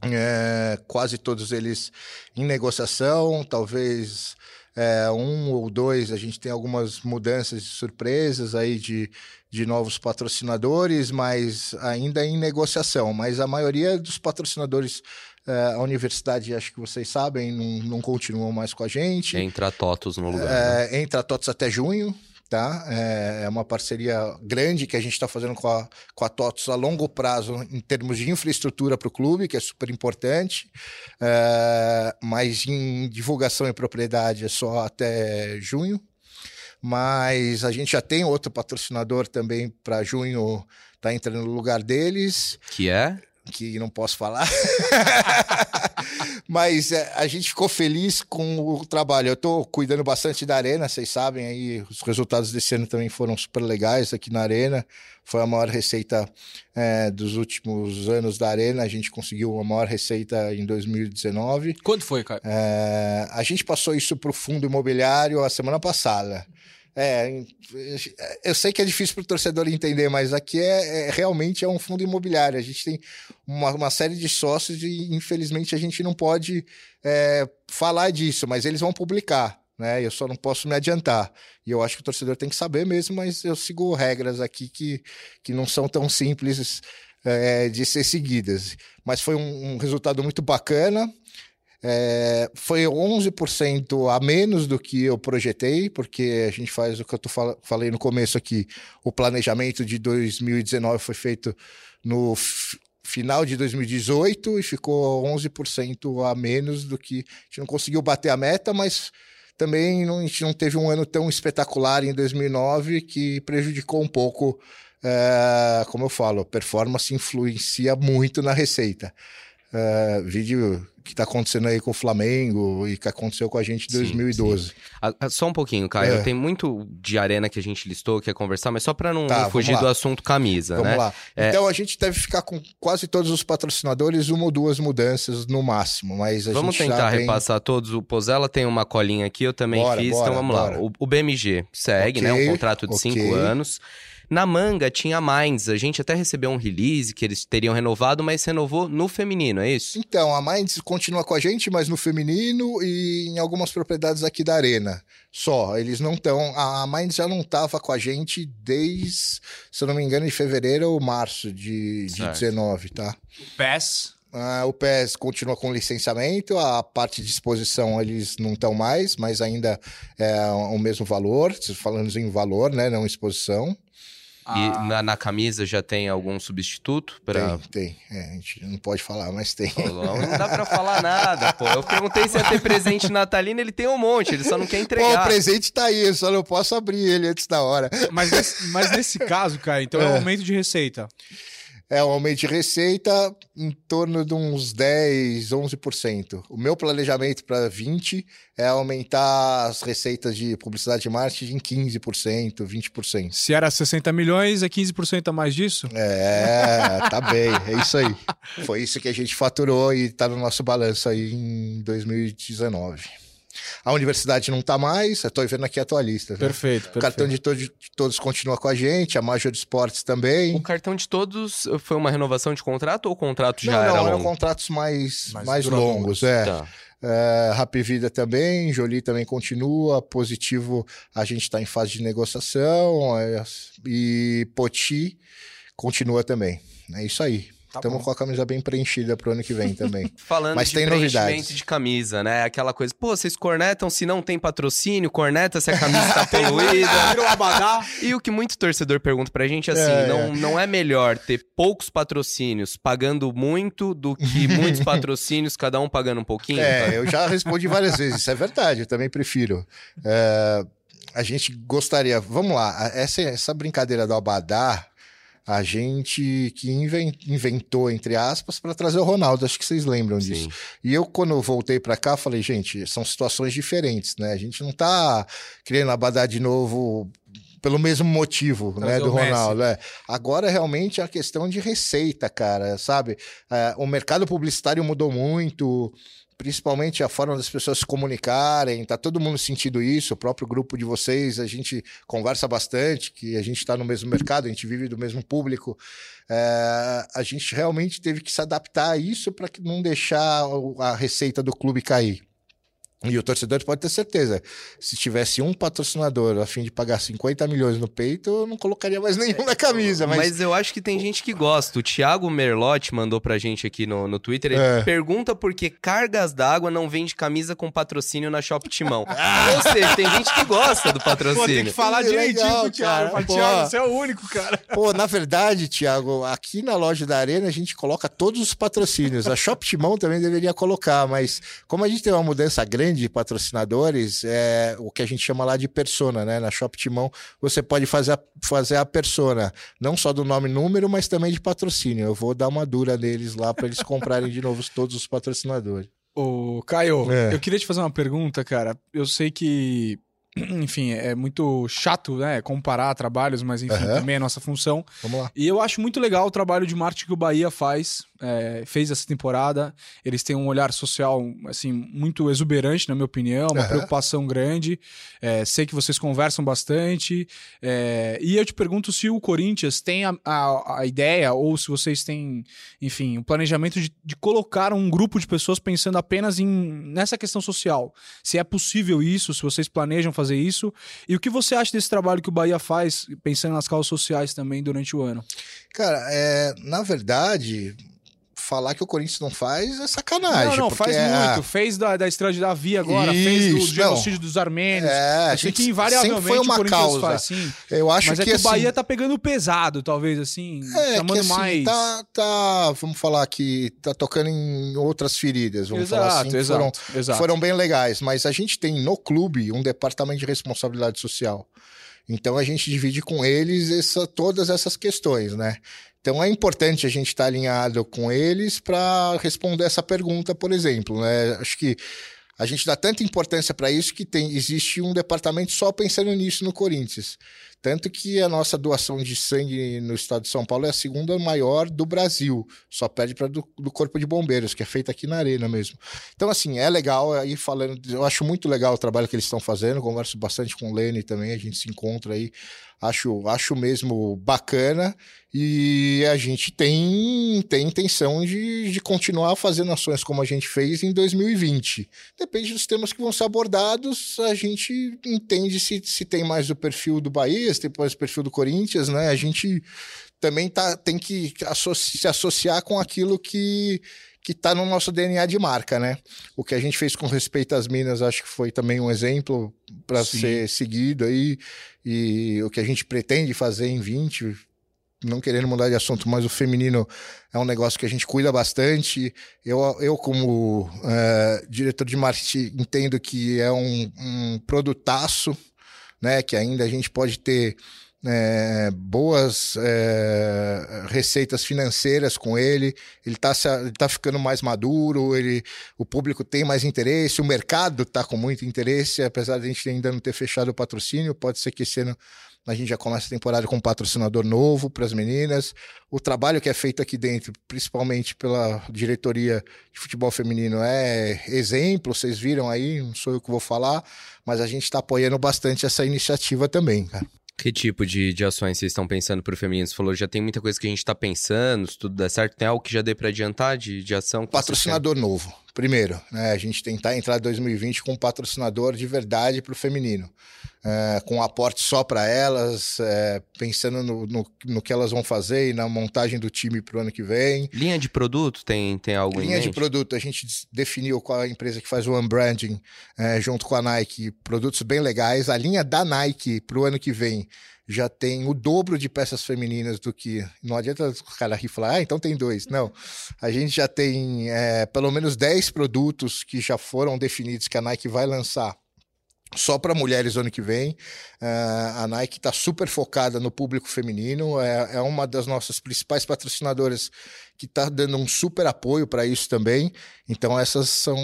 É, quase todos eles em negociação, talvez é, um ou dois, a gente tem algumas mudanças e surpresas aí de, de novos patrocinadores, mas ainda em negociação. Mas a maioria dos patrocinadores, é, a universidade, acho que vocês sabem, não, não continuam mais com a gente. Entra a TOTUS no lugar. É, né? Entra a TOTUS até junho, tá? É, é uma parceria grande que a gente está fazendo com a, com a TOTOS a longo prazo em termos de infraestrutura para o clube, que é super importante, é, mas em divulgação e propriedade é só até junho. mas a gente já tem outro patrocinador também para junho, tá entrando no lugar deles. Que é? Que não posso falar. [LAUGHS] Mas é, a gente ficou feliz com o trabalho. Eu estou cuidando bastante da Arena, vocês sabem aí, os resultados desse ano também foram super legais aqui na Arena. Foi a maior receita é, dos últimos anos da Arena. A gente conseguiu a maior receita em 2019. Quanto foi, cara? É, a gente passou isso para o fundo imobiliário a semana passada. É, eu sei que é difícil para o torcedor entender, mas aqui é, é, realmente é um fundo imobiliário. A gente tem uma, uma série de sócios e infelizmente a gente não pode é, falar disso, mas eles vão publicar. Né? Eu só não posso me adiantar. E eu acho que o torcedor tem que saber mesmo, mas eu sigo regras aqui que, que não são tão simples é, de ser seguidas. Mas foi um, um resultado muito bacana. É, foi 11% a menos do que eu projetei, porque a gente faz o que eu tô fal falei no começo aqui. O planejamento de 2019 foi feito no final de 2018 e ficou 11% a menos do que. A gente não conseguiu bater a meta, mas também não, a gente não teve um ano tão espetacular em 2009 que prejudicou um pouco. É, como eu falo, performance influencia muito na receita. É, vídeo que está acontecendo aí com o Flamengo e que aconteceu com a gente em 2012. Sim, sim. Ah, só um pouquinho, Caio. É. Tem muito de arena que a gente listou, que é conversar, mas só para não, tá, não fugir do assunto camisa, vamos né? Lá. É... Então a gente deve ficar com quase todos os patrocinadores, uma ou duas mudanças no máximo, mas a Vamos tentar tem... repassar todos. O Pozella tem uma colinha aqui, eu também bora, fiz, bora, então vamos bora. lá. O, o BMG segue, okay, né? Um contrato de okay. cinco anos. Na manga tinha Minds, a gente até recebeu um release que eles teriam renovado, mas renovou no feminino, é isso? Então, a Minds continua com a gente, mas no feminino e em algumas propriedades aqui da Arena. Só, eles não estão. A Minds já não estava com a gente desde, se eu não me engano, de fevereiro ou março de, de 19, tá? PES. Ah, o PES continua com licenciamento, a parte de exposição eles não estão mais, mas ainda é o mesmo valor, falando em valor, né, não exposição. E ah. na, na, camisa já tem algum substituto? Pra... Tem, tem. É, a gente não pode falar, mas tem. não, não dá pra falar nada, pô. Eu perguntei se ia ter presente natalino, ele tem um monte, ele só não quer entregar. Pô, o presente tá aí, eu só não posso abrir ele antes da hora. Mas, nesse, mas nesse caso, cara, então é, é um aumento de receita é um aumento de receita em torno de uns 10, 11%. O meu planejamento para 20 é aumentar as receitas de publicidade e marketing em 15%, 20%. Se era 60 milhões, é 15% a mais disso? É, tá bem, é isso aí. Foi isso que a gente faturou e tá no nosso balanço aí em 2019. A universidade não está mais, eu tô vendo aqui a tua lista. Né? Perfeito, perfeito. O cartão de, to de, todos continua com a gente, a Major Esportes também. O cartão de todos foi uma renovação de contrato ou o contrato já não, era não, longo? eram contratos mais, mais, mais longos, é. Tá. É, Rap Vida também, Jolie também continua, Positivo a gente está em fase de negociação é, e Poti continua também. É isso aí. Estamos tá com a camisa bem preenchida pro ano que vem também. [LAUGHS] Falando Mas de tem novidades. de camisa, né? Aquela coisa, pô, vocês cornetam se não tem patrocínio, corneta se a camisa tá [LAUGHS] poluída. e o que muito torcedor pergunta pra gente é assim, é, não, é. não é melhor ter poucos patrocínios pagando muito do que [LAUGHS] muitos patrocínios, cada um pagando um pouquinho? É, eu já respondi várias vezes, isso é verdade, eu também prefiro. É, a gente gostaria, vamos lá, essa, essa brincadeira do Abadá, a gente que inventou, entre aspas, para trazer o Ronaldo. Acho que vocês lembram Sim. disso. E eu, quando eu voltei para cá, falei, gente, são situações diferentes, né? A gente não tá querendo abadar de novo pelo mesmo motivo, né, do Ronaldo. É. Agora realmente é a questão de receita, cara, sabe? É, o mercado publicitário mudou muito, principalmente a forma das pessoas se comunicarem, tá todo mundo sentindo isso, o próprio grupo de vocês, a gente conversa bastante, que a gente está no mesmo mercado, a gente vive do mesmo público, é, a gente realmente teve que se adaptar a isso para não deixar a receita do clube cair. E o torcedor pode ter certeza. Se tivesse um patrocinador a fim de pagar 50 milhões no peito, eu não colocaria mais nenhum na camisa. Mas... mas eu acho que tem gente que gosta. O Thiago Merlotti mandou pra gente aqui no, no Twitter. Ele é. pergunta por que Cargas d'Água não vende camisa com patrocínio na Shop Timão. [LAUGHS] Ou seja, tem gente que gosta do patrocínio. Pô, tem que falar que direitinho legal, com o Thiago. Cara. Thiago, você é o único, cara. Pô, na verdade, Thiago, aqui na loja da Arena a gente coloca todos os patrocínios. A Shop Timão também deveria colocar, mas como a gente tem uma mudança grande, além de patrocinadores, é o que a gente chama lá de persona, né? Na Shop Timão, você pode fazer a, fazer a persona, não só do nome e número, mas também de patrocínio. Eu vou dar uma dura neles lá para eles comprarem de novo todos os patrocinadores. Ô, Caio, É. eu queria te fazer uma pergunta, cara. Eu sei que, [CLEARS THROAT] enfim, é muito chato, né, comparar trabalhos, mas enfim, Aham. também é nossa função. Vamos lá. E eu acho muito legal o trabalho de marketing que o Bahia faz, é, fez essa temporada. Eles têm um olhar social, assim, muito exuberante, na minha opinião, uma Aham. preocupação grande. É, sei que vocês conversam bastante. É, e eu te pergunto se o Corinthians tem a, a- a ideia, ou se vocês têm, enfim, o planejamento de, de colocar um grupo de pessoas pensando apenas em, nessa questão social. Se é possível isso, se vocês planejam fazer isso. E o que você acha desse trabalho que o Bahia faz, pensando nas causas sociais também durante o ano? Cara, é, na verdade, falar que o Corinthians não faz é sacanagem. Não, não, faz é- muito. Fez da, da estrada de Davi agora, fez do Isso, genocídio dos armênios. É, a eu sei gente que invariavelmente foi uma o Corinthians causa. faz, sim. Eu acho Mas é que, que, assim, o Bahia tá pegando pesado, talvez, assim, É, chamando que assim, mais... tá, tá, vamos falar que tá tocando em outras feridas, vamos exato, falar assim, que exato, foram, exato. foram bem legais, mas a gente tem no clube um departamento de responsabilidade social. Então a gente divide com eles essa- todas essas questões, né? Então é importante a gente estar alinhado com eles para responder essa pergunta, por exemplo, né? Acho que a gente dá tanta importância para isso que tem existe um departamento só pensando nisso no Corinthians. Tanto que a nossa doação de sangue no estado de São Paulo é a segunda maior do Brasil. Só perde para do, do Corpo de Bombeiros, que é feita aqui na Arena mesmo. Então, assim, é legal. Aí falando, eu acho muito legal o trabalho que eles estão fazendo. Converso bastante com o Lene também, a gente se encontra aí. Acho, acho mesmo bacana. E a gente tem, tem intenção de, de continuar fazendo ações como a gente fez em 2020. Depende dos temas que vão ser abordados, a gente entende se, se tem mais o perfil do Bahia, se tem o perfil do Corinthians, né? A gente também tá, tem que asso- se associar com aquilo que que está no nosso DNA de marca, né? O que a gente fez com respeito às minas, acho que foi também um exemplo para ser seguido aí. E o que a gente pretende fazer em 20, não querendo mudar de assunto, mas o feminino é um negócio que a gente cuida bastante. Eu, eu como eh, diretor de marketing, entendo que é um, um produtaço, né? Que ainda a gente pode ter eh, boas eh, receitas financeiras com ele. Ele está tá ficando mais maduro, ele, o público tem mais interesse, o mercado está com muito interesse, apesar de a gente ainda não ter fechado o patrocínio, pode ser que esse ano a gente já começa a temporada com um patrocinador novo para as meninas. O trabalho que é feito aqui dentro, principalmente pela diretoria de futebol feminino, é exemplo. Vocês viram aí, não sou eu que vou falar, mas a gente está apoiando bastante essa iniciativa também, cara. Que tipo de, de ações vocês estão pensando pro feminino? Você falou, já tem muita coisa que a gente tá pensando, se tudo der certo. Tem algo que já dê pra adiantar de, de ação? Patrocinador novo, primeiro. Né? A gente tentar entrar em 2020 com um patrocinador de verdade para o feminino. É, com um aporte só para elas, é, pensando no, no, no que elas vão fazer e na montagem do time para o ano que vem. Linha de produto, tem, tem algo em Linha de produto, a gente definiu qual a empresa que faz o unbranding é, junto com a Nike, produtos bem legais. A linha da Nike para o ano que vem já tem o dobro de peças femininas do que. Não adianta o cara rir falar, ah, então tem dois. Não. A gente já tem é, pelo menos 10 produtos que já foram definidos que a Nike vai lançar. Só para mulheres ano que vem. Ah, a Nike está super focada no público feminino, é, é uma das nossas principais patrocinadoras que está dando um super apoio para isso também. Então, essas são.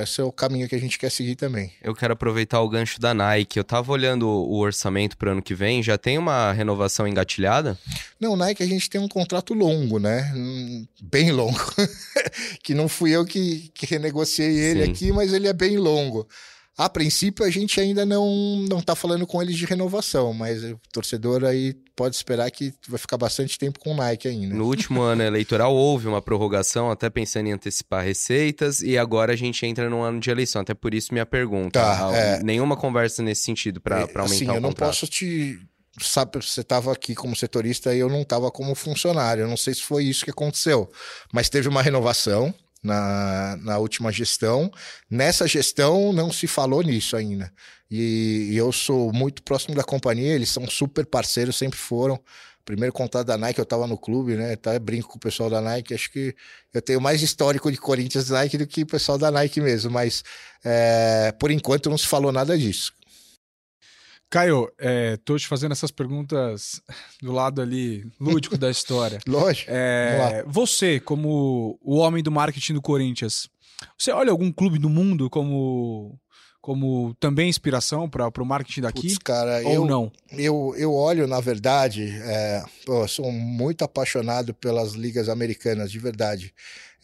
Esse é o caminho que a gente quer seguir também. Eu quero aproveitar o gancho da Nike. Eu tava olhando o orçamento pro ano que vem, já tem uma renovação engatilhada? Não, Nike a gente tem um contrato longo, né? Hum, Bem longo. [LAUGHS] que não fui eu que, que renegociei ele Sim. aqui, mas ele é bem longo. A princípio, a gente ainda não, não tá falando com eles de renovação, mas o torcedor aí pode esperar que vai ficar bastante tempo com o Nike ainda. No último ano eleitoral houve uma prorrogação, até pensando em antecipar receitas, e agora a gente entra num ano de eleição. Até por isso minha pergunta. Tá, Ah, é. Nenhuma conversa nesse sentido para aumentar assim, o eu não contrato. posso te. Sabe, você estava aqui como setorista e eu não estava como funcionário. Eu não sei se foi isso que aconteceu. Mas teve uma renovação na, na última gestão. Nessa gestão não se falou nisso ainda. E, e eu sou muito próximo da companhia, eles são super parceiros, sempre foram primeiro contato da Nike, eu tava no clube, né? Até brinco com o pessoal da Nike. Acho que eu tenho mais histórico de Corinthians Nike do que o pessoal da Nike mesmo. Mas é, por enquanto não se falou nada disso. Caio, é, tô te fazendo essas perguntas do lado ali lúdico da história. [LAUGHS] Lógico. É, você, como o homem do marketing do Corinthians, você olha algum clube do mundo como como também inspiração para o marketing daqui? Puts, cara, ou eu, não? Eu, eu olho, na verdade, é, pô, sou muito apaixonado pelas ligas americanas, de verdade.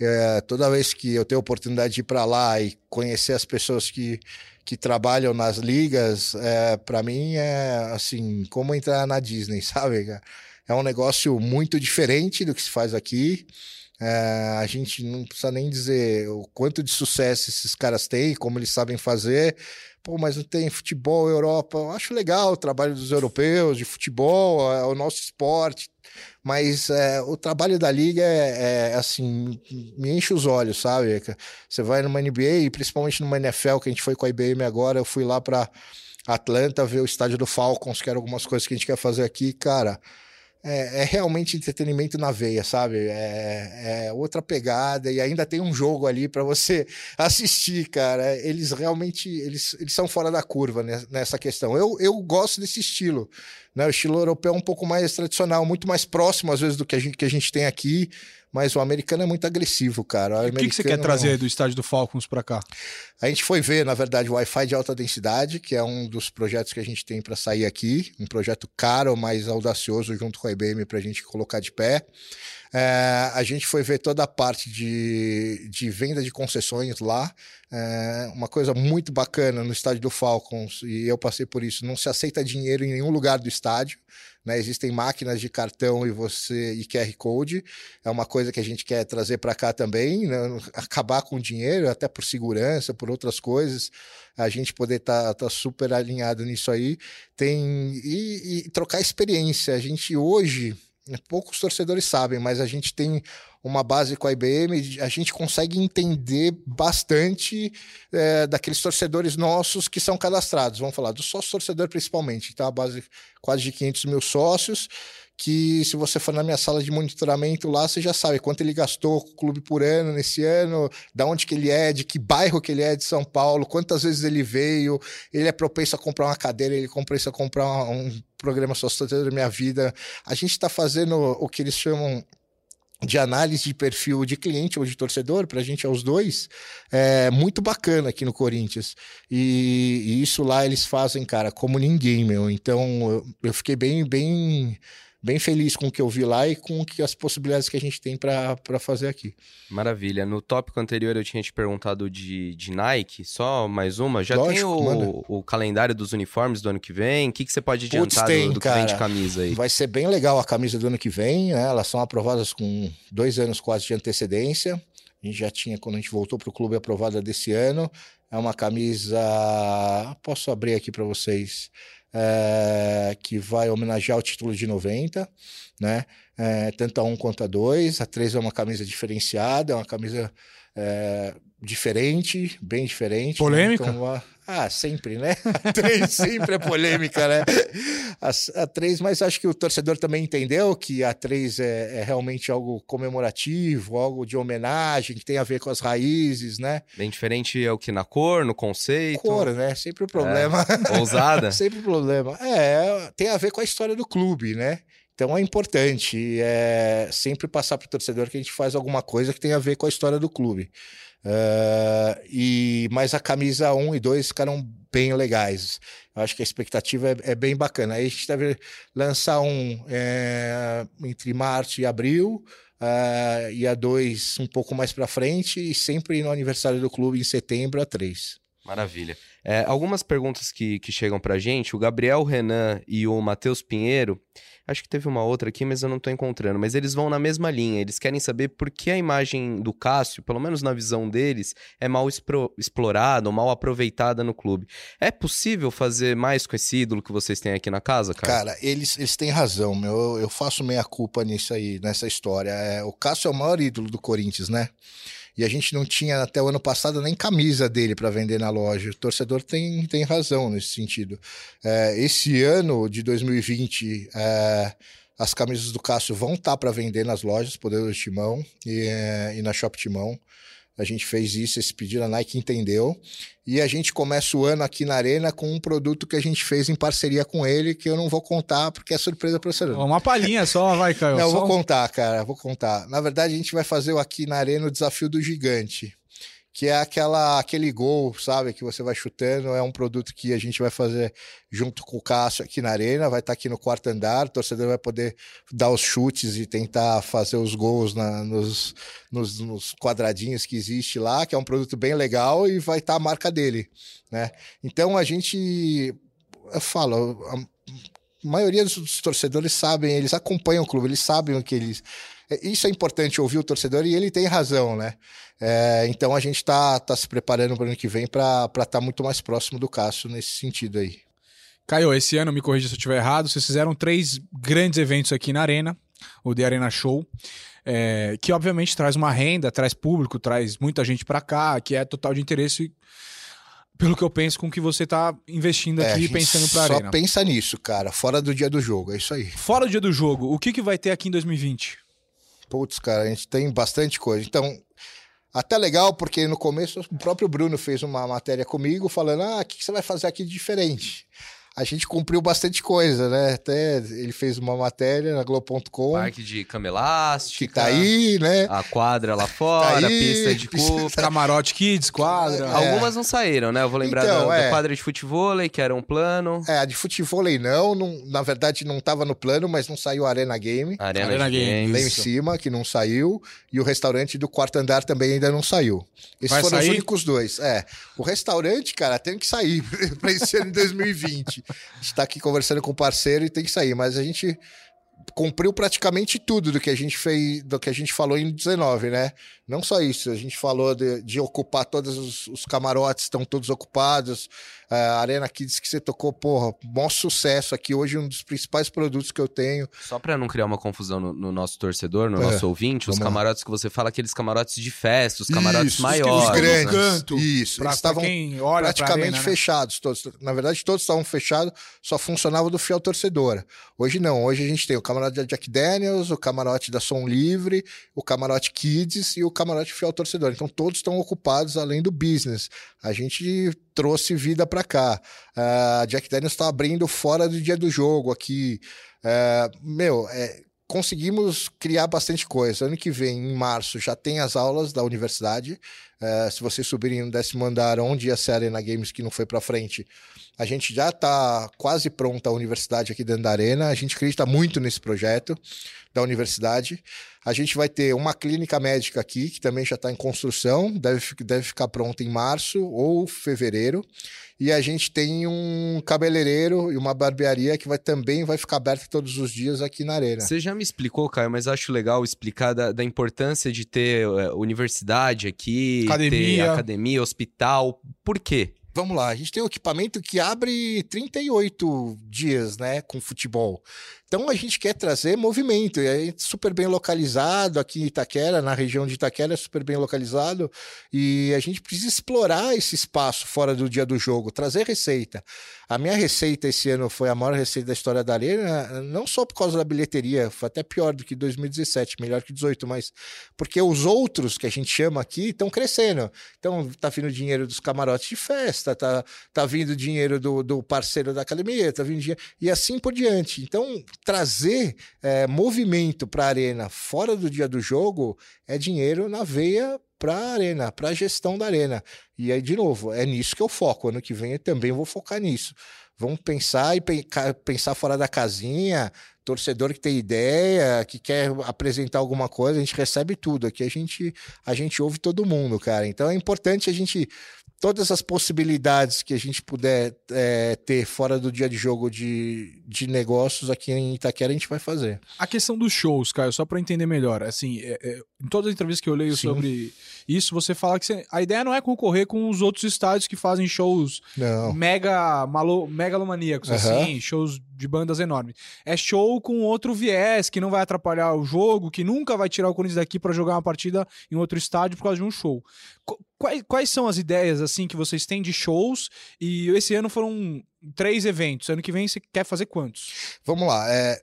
É, toda vez que eu tenho oportunidade de ir para lá e conhecer as pessoas que, que trabalham nas ligas, é, para mim é assim, como entrar na Disney, [LAUGHS] sabe? É um negócio muito diferente do que se faz aqui. É, a gente não precisa nem dizer o quanto de sucesso esses caras têm, como eles sabem fazer. Pô, mas não tem futebol Europa. Eu acho legal o trabalho dos europeus de futebol, é o nosso esporte. Mas é, o trabalho da liga é, é, assim, me enche os olhos, sabe? Você vai numa NBA, e principalmente numa NFL, que a gente foi com a IBM agora, eu fui lá para Atlanta ver o estádio do Falcons, que eram algumas coisas que a gente quer fazer aqui, cara é, é, realmente entretenimento na veia, sabe? É, é, outra pegada e ainda tem um jogo ali para você [LAUGHS] assistir, cara. Eles realmente eles, eles são fora da curva nessa questão. Eu, eu gosto desse estilo, né? O estilo europeu é um pouco mais tradicional, muito mais próximo às vezes do que a gente, que a gente tem aqui. Mas o americano é muito agressivo, cara. O, o que, que, você quer trazer do estádio do Falcons para cá? A gente foi ver, na verdade, o Wi-Fi de alta densidade, que é um dos projetos que a gente tem para sair aqui. Um projeto caro, mas audacioso, junto com a IBM, para a gente colocar de pé. É, a gente foi ver toda a parte de, de venda de concessões lá. É, uma coisa muito bacana no estádio do Falcons, e eu passei por isso: não se aceita dinheiro em nenhum lugar do estádio. Né? Existem máquinas de cartão e você e QR Code. É uma coisa que a gente quer trazer para cá também, né? acabar com o dinheiro, até por segurança, por outras coisas. A gente poder estar tá, tá super alinhado nisso aí. Tem e, e trocar experiência. A gente hoje poucos torcedores sabem, mas a gente tem uma base com a IBM, a gente consegue entender bastante é, daqueles torcedores nossos que são cadastrados. Vamos falar do sócio torcedor principalmente, então a base quase de 500 mil sócios que se você for na minha sala de monitoramento lá, você já sabe quanto ele gastou com o clube por ano nesse ano, da onde que ele é, de que bairro que ele é de São Paulo, quantas vezes ele veio, ele é propenso a comprar uma cadeira, ele é propenso a comprar um programa Sócio da Minha Vida. A gente está fazendo o que eles chamam de análise de perfil de cliente ou de torcedor, para a gente é os dois, é muito bacana aqui no Corinthians. E, e, isso lá eles fazem, cara, como ninguém, meu. Então eu, eu fiquei bem, bem bem feliz com o que eu vi lá e com que as possibilidades que a gente tem para fazer aqui. Maravilha. No tópico anterior eu tinha te perguntado de, de Nike, só mais uma. Já Lógico, tem o, o, calendário dos uniformes do ano que vem? O que, que você pode adiantar Puts, tem, do, do cara, que vem de camisa aí? Vai ser bem legal a camisa do ano que vem, né? Elas são aprovadas com dois anos quase de antecedência. A gente já tinha, quando a gente voltou para o clube, aprovada desse ano. É uma camisa. Posso abrir aqui para vocês é, que vai homenagear o título de 90, né? É, tanto a 1 quanto a 2. A 3 é uma camisa diferenciada, é uma camisa é, diferente, bem diferente. Né? Polêmica? Né? Então, ah, sempre, né? [LAUGHS] A 3 sempre é polêmica, né? A, a 3, mas acho que o torcedor também entendeu que a 3 é, é, realmente algo comemorativo, algo de homenagem, que tem a ver com as raízes, né? Bem diferente é o que na cor, no conceito. Cor, né? Sempre o problema. É. [LAUGHS] Ousada. sempre o problema. É, tem a ver com a história do clube, né? Então é importante é, sempre passar para o torcedor que a gente faz alguma coisa que tem a ver com a história do clube. Uh, e Mas a camisa 1 e 2 ficaram bem legais. Eu acho que a expectativa é, é bem bacana. Aí a gente deve lançar um é, entre março e abril. Uh, e a 2 um pouco mais para frente, e sempre no aniversário do clube em setembro a 3. Maravilha. É, algumas perguntas que, que chegam para gente. O Gabriel Renan e o Matheus Pinheiro Acho que teve uma outra aqui, mas eu não tô encontrando. Mas eles vão na mesma linha. Eles querem saber por que a imagem do Cássio, pelo menos na visão deles, é mal explorada ou mal aproveitada no clube. É possível fazer mais com esse ídolo que vocês têm aqui na casa, cara? Cara, eles, eles têm razão, meu. Eu, eu faço meia culpa nisso aí, nessa história. É, o Cássio é o maior ídolo do Corinthians, né? E a gente não tinha até o ano passado nem camisa dele para vender na loja. O torcedor tem, tem razão nesse sentido. É, esse ano de 2020, é, As camisas do Cássio vão estar tá para vender nas lojas Poder do Timão e, é, e na Shop Timão. A gente fez isso, esse pedido, a Nike entendeu. E a gente começa o ano aqui na Arena com um produto que a gente fez em parceria com ele, que eu não vou contar porque é surpresa para você. Uma palhinha só, vai, Caio. Não, só... vou contar, cara, vou contar. Na verdade, a gente vai fazer aqui na Arena o desafio do gigante que é aquela aquele gol, sabe, que você vai chutando, é um produto que a gente vai fazer junto com o Cássio aqui na arena, vai estar tá aqui no quarto andar, o torcedor vai poder dar os chutes e tentar fazer os gols na, nos, nos, nos, quadradinhos que existe lá, que é um produto bem legal e vai estar tá a marca dele, né? Então a gente, eu falo, a maioria dos torcedores sabem, eles acompanham o clube, eles sabem o que eles isso é importante ouvir o torcedor e ele tem razão, né? É, então a gente está tá se preparando para o ano que vem para estar tá muito mais próximo do Cássio nesse sentido aí. Caio, esse ano, me corrija se eu estiver errado, vocês fizeram três grandes eventos aqui na Arena, o The Arena Show, é, que obviamente traz uma renda, traz público, traz muita gente para cá, que é total de interesse pelo que eu penso, com o que você está investindo é, aqui, pensando para a Arena. Só pensa nisso, cara, fora do dia do jogo, é isso aí. Fora do dia do jogo, o que, que vai ter aqui em 2020? Putz, cara, a gente tem bastante coisa. Então, até legal, porque no começo o próprio Bruno fez uma matéria comigo falando: ah, o que você vai fazer aqui de diferente? A gente cumpriu bastante coisa, né? Até ele fez uma matéria na Globo.com. Parque de cama elástica. Que tá aí, né? A quadra lá fora, tá aí, pista de cupo. Camarote Kids, quadra. É. Algumas não saíram, né? Eu vou lembrar então, da, é. da, quadra de futebol, que era um plano. É, a de futebol não, não. Na verdade, não tava no plano, mas não saiu a Arena Game. Arena, Arena Game. Lá em cima, que não saiu. E o restaurante do quarto andar também ainda não saiu. Esses Vai foram sair? os únicos dois. É. O restaurante, cara, tem que sair [LAUGHS] para esse ano de 2020 está aqui conversando com o parceiro e tem que sair, mas a gente cumpriu praticamente tudo do que a gente fez, do que a gente falou em 19, né? Não só isso, a gente falou de, de ocupar todos os, os, camarotes, estão todos ocupados. A Arena Kids que você tocou, porra, bom sucesso aqui. Hoje, um dos principais produtos que eu tenho. Só para não criar uma confusão no, no nosso torcedor, no é, nosso ouvinte, os camarotes lá. que você fala, aqueles camarotes de festa, os camarotes isso, maiores. Os grandes. Canto, isso, pra, eles estavam praticamente arena, né? fechados. Todos, na verdade, todos estavam fechados, só funcionava do fiel torcedor. Hoje não, hoje a gente tem o camarote da Jack Daniels, o camarote da Som Livre, o camarote Kids e o camarote fiel torcedor. Então todos estão ocupados além do business. A gente trouxe vida para cá. Uh, Jack Daniels está abrindo fora do dia do jogo aqui. Uh, meu, é, conseguimos criar bastante coisa. Ano que vem, em março, já tem as aulas da universidade. Uh, se vocês subirem no décimo andar, onde ia ser a Arena Games, que não foi para frente, a gente já está quase pronta a universidade aqui dentro da Arena. A gente acredita muito nesse projeto da universidade. A gente vai ter uma clínica médica aqui, que também já está em construção, deve, deve ficar pronta em março ou fevereiro. E a gente tem um cabeleireiro e uma barbearia que vai, também vai ficar aberta todos os dias aqui na Arena. Você já me explicou, Caio, mas acho legal explicar da, da importância de ter uh, universidade aqui, academia. academia, hospital. Por quê? Vamos lá, a gente tem um equipamento que abre 38 dias, né, com futebol. Então a gente quer trazer movimento, é super bem localizado aqui em Itaquera, na região de Itaquera é super bem localizado, e a gente precisa explorar esse espaço fora do dia do jogo, trazer receita. A minha receita esse ano foi a maior receita da história da Arena, não só por causa da bilheteria, foi até pior do que 2017, melhor que 18, mas porque os outros que a gente chama aqui estão crescendo. Então tá vindo dinheiro dos camarotes de festa, tá, tá vindo dinheiro do, do parceiro da academia, tá vindo dinheiro, e assim por diante. Então trazer é, movimento para a arena fora do dia do jogo é dinheiro na veia para a arena, para a gestão da arena. E aí, de novo, é nisso que eu foco. Ano que vem eu também vou focar nisso. Vamos pensar e pensar fora da casinha. Torcedor que tem ideia, que quer apresentar alguma coisa, a gente recebe tudo. Aqui a gente, a gente ouve todo mundo, cara. Então é importante a gente todas as possibilidades que a gente puder é, ter fora do dia de jogo de, de negócios aqui em Itaquera, a gente vai fazer. A questão dos shows, Caio, só para entender melhor, assim, é, é, em todas as entrevistas que eu leio Sim. sobre isso, você fala que você, a ideia não é concorrer com os outros estádios que fazem shows não. mega malo, megalomaníacos, uhum. assim, shows de bandas enormes. É show com outro viés, que não vai atrapalhar o jogo, que nunca vai tirar o Corinthians daqui para jogar uma partida em outro estádio por causa de um show. Quais, quais são as ideias assim que vocês têm de shows? E esse ano foram três eventos. Ano que vem você quer fazer quantos? Vamos lá. É,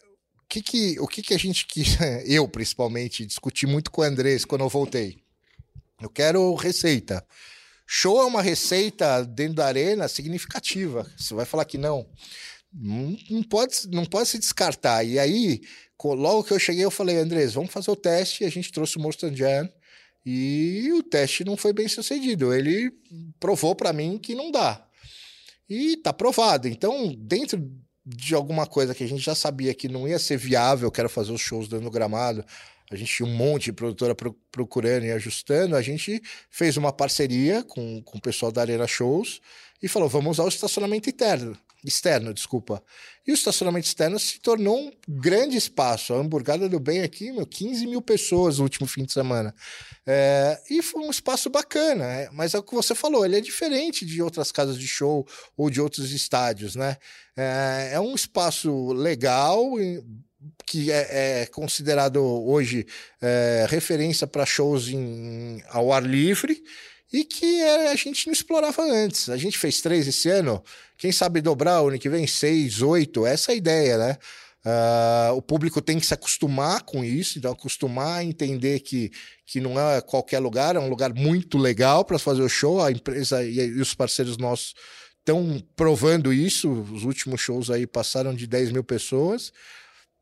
que que, o que que a gente quis, [LAUGHS] eu principalmente, discuti muito com o Andrés quando eu voltei? Eu quero receita. Show é uma receita dentro da arena significativa. Você vai falar que não. Não, não pode, não pode se descartar. E aí, logo que eu cheguei, eu falei, Andrés, vamos fazer o teste. E a gente trouxe o Mostanjan e o teste não foi bem sucedido. Ele provou para mim que não dá. E tá provado. Então, dentro de alguma coisa que a gente já sabia que não ia ser viável, que era fazer os shows dando gramado, a gente tinha um monte de produtora procurando e ajustando, a gente fez uma parceria com, com o pessoal da Arena Shows e falou: vamos usar o estacionamento interno, externo, desculpa. E o estacionamento externo se tornou um grande espaço. A hamburgada do bem aqui, meu, 15 mil pessoas no último fim de semana. É, e foi um espaço bacana, é, mas é o que você falou, ele é diferente de outras casas de show ou de outros estádios, né? É, é um espaço legal, que é, é considerado hoje é, referência para shows em, ao ar livre e que é, a gente não explorava antes. A gente fez três esse ano, quem sabe dobrar o ano que vem seis, oito, essa é a ideia, né? Uh, o público tem que se acostumar com isso, então acostumar a entender que, que não é qualquer lugar, é um lugar muito legal para fazer o show. A empresa e, e os parceiros nossos estão provando isso. Os últimos shows aí passaram de 10 mil pessoas.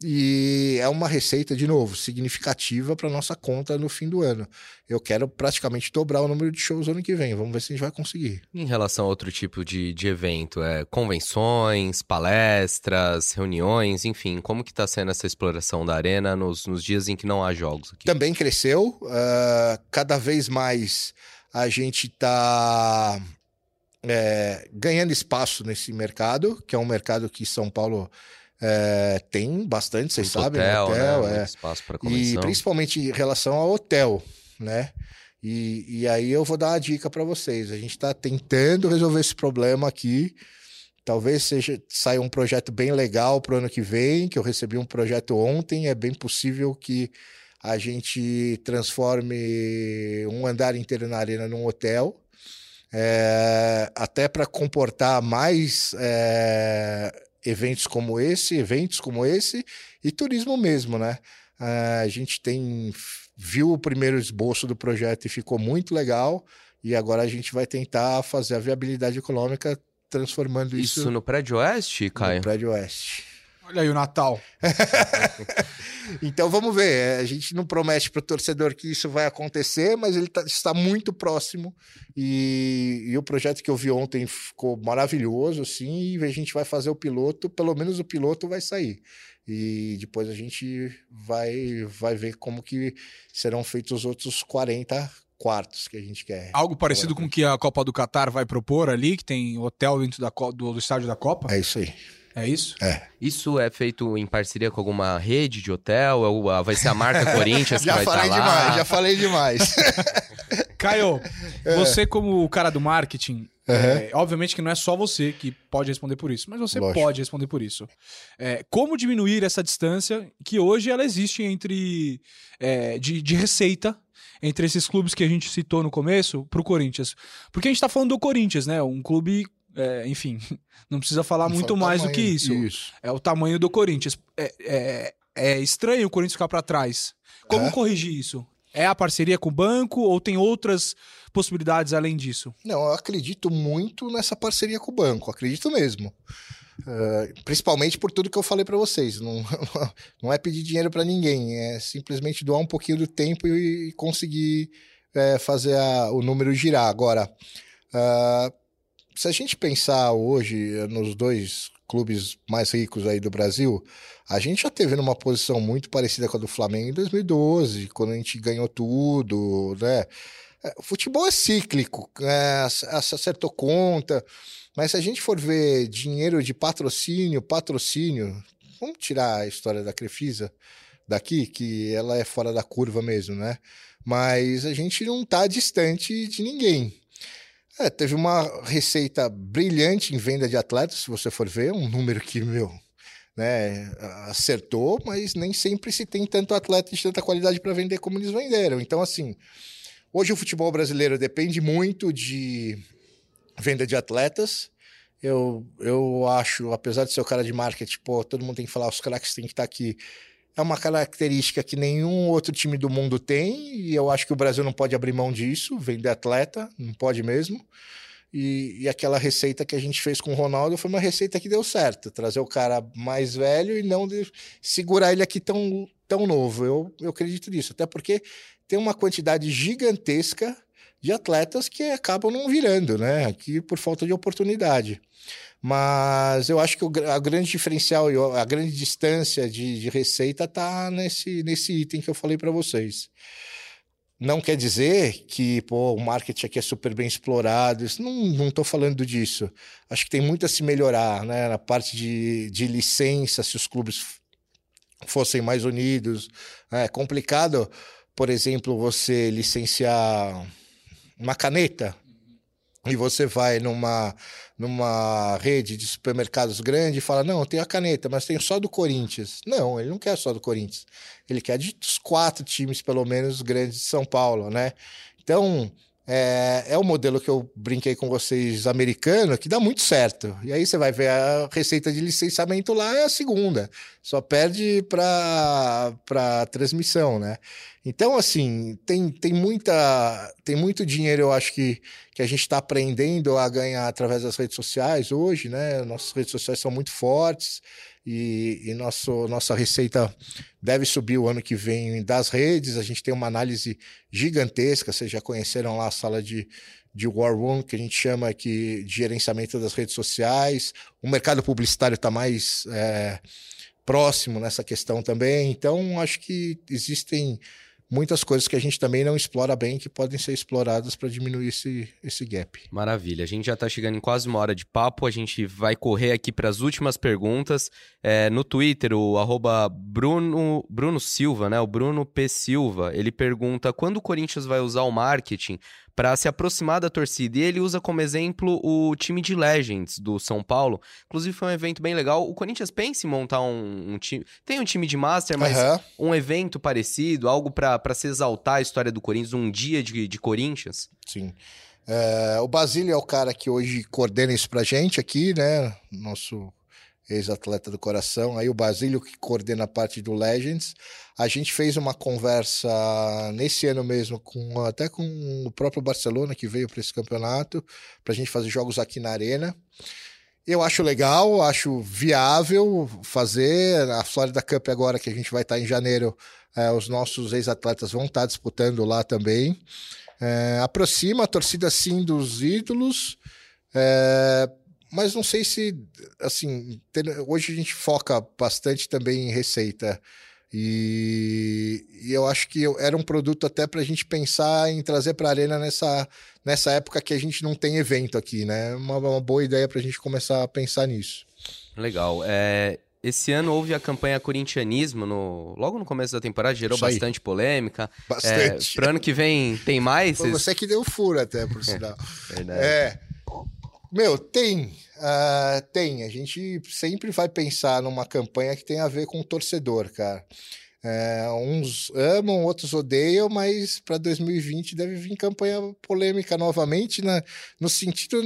E é uma receita, de novo, significativa para nossa conta no fim do ano. Eu quero praticamente dobrar o número de shows ano que vem. Vamos ver se a gente vai conseguir. Em relação a outro tipo de, de evento, é convenções, palestras, reuniões, enfim, como que está sendo essa exploração da arena nos, nos dias em que não há jogos? Aqui? Também cresceu. Uh, cada vez mais a gente está é, ganhando espaço nesse mercado, que é um mercado que São Paulo é, tem bastante, vocês sabem, hotel, hotel né? é. espaço para E principalmente em relação ao hotel, né? E, e aí eu vou dar uma dica para vocês. A gente está tentando resolver esse problema aqui. Talvez seja saia um projeto bem legal para o ano que vem, que eu recebi um projeto ontem. É bem possível que a gente transforme um andar inteiro na arena num hotel. É, até para comportar mais é, eventos como esse, eventos como esse e turismo mesmo, né? Uh, a gente tem viu o primeiro esboço do projeto e ficou muito legal e agora a gente vai tentar fazer a viabilidade econômica transformando isso, isso no prédio oeste, Caio. No prédio oeste. Olha aí o Natal. [LAUGHS] então vamos ver. É, a gente não promete para o torcedor que isso vai acontecer, mas ele tá, está muito próximo. E, e, o projeto que eu vi ontem ficou maravilhoso, assim. E a gente vai fazer o piloto, pelo menos o piloto vai sair. E depois a gente vai, vai ver como que serão feitos os outros 40 quartos que a gente quer. Algo parecido com o que a Copa do Catar vai propor ali, que tem hotel dentro da, do, do estádio da Copa? É isso aí. É isso? É. Isso é feito em parceria com alguma rede de hotel? É vai ser a marca [LAUGHS] Corinthians que já vai falei estar lá? demais, já falei demais. [LAUGHS] Caio, é. você como o cara do marketing, uhum. é, obviamente que não é só você que pode responder por isso, mas você Lógico. pode responder por isso. É, como diminuir essa distância que hoje ela existe entre é, de, de receita entre esses clubes que a gente citou no começo para o Corinthians? Porque a gente está falando do Corinthians, né? Um clube é, enfim, [LAUGHS] não precisa falar muito mais tamanho, do que isso. isso. É o tamanho do Corinthians. É, é, é estranho o Corinthians ficar para trás. Como é? corrigir isso? É a parceria com o banco ou tem outras possibilidades além disso? Não, eu acredito muito nessa parceria com o banco, acredito mesmo. Uh, principalmente por tudo que eu falei para vocês. Não, [LAUGHS] não é pedir dinheiro para ninguém, é simplesmente doar um pouquinho do tempo e, conseguir é, fazer a, o número girar. Agora, uh, se a gente pensar hoje eh, nos dois clubes mais ricos aí do Brasil, a gente já teve numa posição muito parecida com a do Flamengo em 2012, quando a gente ganhou tudo, né? É, o futebol é cíclico, né? acertou conta, mas se a gente for ver dinheiro de patrocínio, patrocínio, vamos tirar a história da Crefisa daqui, que ela é fora da curva mesmo, né? Mas a gente não está distante de ninguém. É, teve uma receita brilhante em venda de atletas, se você for ver, um número que, meu, né, acertou, mas nem sempre se tem tanto atleta de tanta qualidade para vender como eles venderam. Então, assim, hoje o futebol brasileiro depende muito de venda de atletas eu, eu acho, apesar de ser o cara de marketing, pô, todo mundo tem que falar, os craques têm que estar aqui. É uma característica que nenhum outro time do mundo tem, e eu acho que o Brasil não pode abrir mão disso, vender atleta, não pode mesmo. E, e, aquela receita que a gente fez com o Ronaldo foi uma receita que deu certo. Trazer o cara mais velho e não segurar ele aqui tão, tão novo. Eu, eu acredito nisso. Até porque tem uma quantidade gigantesca de atletas que acabam não virando, né? Aqui por falta de oportunidade. Mas eu acho que o a grande diferencial e a grande distância de, de receita está nesse, nesse item que eu falei para vocês. Não quer dizer que pô, o marketing aqui é super bem explorado. Isso, não estou falando disso. Acho que tem muito a se melhorar né? na parte de, de licença, se os clubes fossem mais unidos. É complicado, por exemplo, você licenciar uma caneta e você vai numa, numa rede de supermercados grande e fala: Não, eu tenho a caneta, mas tenho só do Corinthians. Não, ele não quer só do Corinthians. Ele quer de dos quatro times, pelo menos, grandes de São Paulo, né? Então, é, é o modelo que eu brinquei com vocês americano, que dá muito certo. E aí você vai ver a receita de licenciamento lá é a segunda. Só perde para transmissão, né? Então, assim, tem, tem, muita, tem muito dinheiro, eu acho que, que a gente está aprendendo a ganhar através das redes sociais hoje, né? Nossas redes sociais são muito fortes e, e nosso, nossa receita deve subir o ano que vem das redes. A gente tem uma análise gigantesca, vocês já conheceram lá a sala de, de War Room, que a gente chama aqui de gerenciamento das redes sociais. O mercado publicitário está mais é, próximo nessa questão também. Então, acho que existem muitas coisas que a gente também não explora bem que podem ser exploradas para diminuir esse, esse gap. Maravilha. A gente já está chegando em quase uma hora de papo. A gente vai correr aqui para as últimas perguntas. É, no Twitter, o arroba Bruno, Bruno Silva, né? O Bruno P. Silva, ele pergunta quando o Corinthians vai usar o marketing para se aproximar da torcida. E ele usa como exemplo o time de Legends do São Paulo. Inclusive, foi um evento bem legal. O Corinthians pensa em montar um, um time. Tem um time de Master, mas uhum. um evento parecido, algo para se exaltar a história do Corinthians, um dia de, de Corinthians. Sim. É, o Basílio é o cara que hoje coordena isso pra gente aqui, né? Nosso ex-atleta do coração. Aí o Basílio que coordena a parte do Legends. A gente fez uma conversa nesse ano mesmo com até com o próprio Barcelona que veio para esse campeonato para a gente fazer jogos aqui na arena. Eu acho legal, acho viável fazer. A Florida Cup agora que a gente vai estar em janeiro, é, os nossos ex-atletas vão estar disputando lá também. É, aproxima a torcida sim dos ídolos. É, mas não sei se, assim, hoje a gente foca bastante também em receita. E, e eu acho que era um produto até para a gente pensar em trazer para a Arena nessa, nessa época que a gente não tem evento aqui, né? Uma, uma boa ideia para a gente começar a pensar nisso. Legal. É, esse ano houve a campanha Corintianismo no, logo no começo da temporada, gerou bastante polêmica. Bastante. É, Para ano que vem tem [LAUGHS] mais? Você que deu furo até, por [LAUGHS] sinal. Verdade. É. Meu, tem. Uh, tem. A gente sempre vai pensar numa campanha que tem a ver com o torcedor, cara. É, uns amam, outros odeiam, mas para 2020 deve vir campanha polêmica novamente, né? no sentido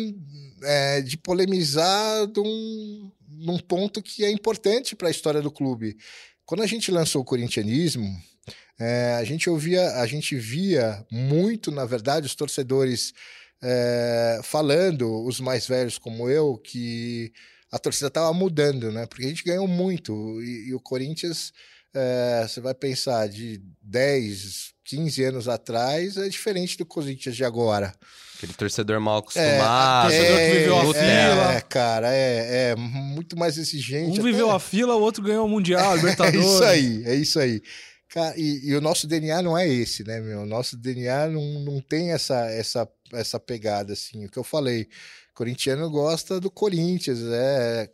é, de polemizar de um, num ponto que é importante para a história do clube. Quando a gente lançou o corintianismo, é, a gente ouvia, a gente via muito, na verdade, os torcedores é, falando, os mais velhos como eu, que a torcida estava mudando, né? Porque a gente ganhou muito e, e o Corinthians, é, você vai pensar, de 10, 15 anos atrás, é diferente do Corinthians de agora. Aquele torcedor mal acostumado, é, torcedor que viveu a fila. É, cara, é, é muito mais exigente. Um viveu a fila, o outro ganhou o Mundial, Libertadores. [LAUGHS] é isso aí, é isso aí. Cara, e, e, o nosso DNA não é esse, né, meu? O nosso DNA não, não tem essa, essa, essa pegada, assim. O que eu falei, corintiano gosta do Corinthians, é...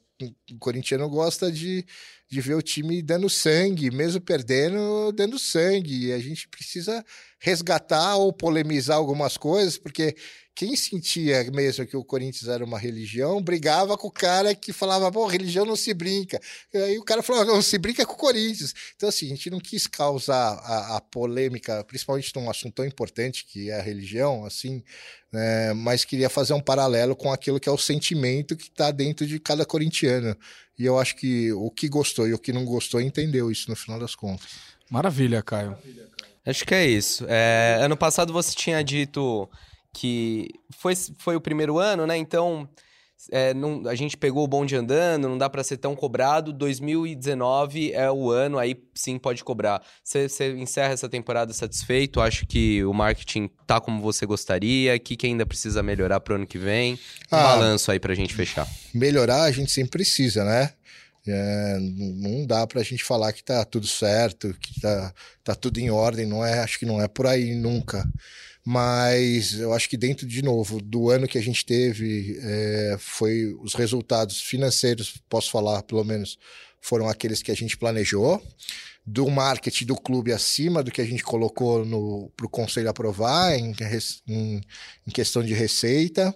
O corintiano gosta de, de ver o time dando sangue, mesmo perdendo, dando sangue. E a gente precisa resgatar ou polemizar algumas coisas, porque quem sentia mesmo que o Corinthians era uma religião, brigava com o cara que falava, pô, religião não se brinca. E aí o cara falou, não, se brinca com o Corinthians. Então, assim, a gente não quis causar a, a polêmica, principalmente num assunto tão importante que é a religião, assim, né, mas queria fazer um paralelo com aquilo que é o sentimento que está dentro de cada corintiano. E eu acho que o que gostou e o que não gostou entendeu isso no final das contas. Maravilha, Caio. Maravilha, Caio. Acho que é isso. É, ano passado você tinha dito que foi, foi o primeiro ano, né? Então é, não, a gente pegou o bonde andando, não dá para ser tão cobrado. 2019 é o ano, aí sim pode cobrar. Você encerra essa temporada satisfeito? Acho que o marketing tá como você gostaria? O que, que ainda precisa melhorar pro ano que vem? Um ah, balanço aí pra gente fechar. Melhorar a gente sempre precisa, né? É, não dá para a gente falar que tá tudo certo, que tá, tá tudo em ordem, não é, acho que não é por aí nunca mas eu acho que dentro, de novo, do ano que a gente teve, é, foi os resultados financeiros, posso falar pelo menos, foram aqueles que a gente planejou, do marketing do clube acima do que a gente colocou para o conselho aprovar em, em, em questão de receita.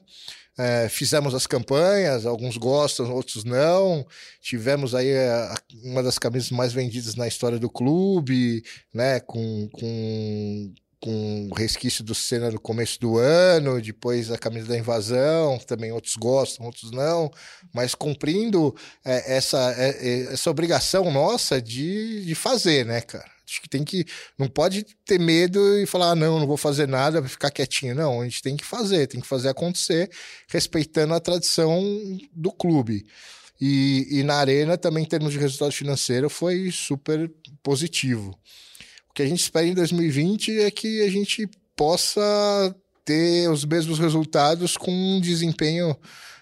É, fizemos as campanhas, alguns gostam, outros não. Tivemos aí a, uma das camisas mais vendidas na história do clube, né? Com, com com resquício do cena no começo do ano, depois a camisa da invasão, também outros gostam, outros não, mas cumprindo é, essa, é, é, essa obrigação nossa de, de fazer, né, cara? Acho que tem que. Não pode ter medo e falar, ah, não, não vou fazer nada, ficar quietinho. Não, a gente tem que fazer, tem que fazer acontecer, respeitando a tradição do clube. E, e na Arena, também, em termos de resultado financeiro, foi super positivo. O que a gente espera em 2020 é que a gente possa ter os mesmos resultados com um desempenho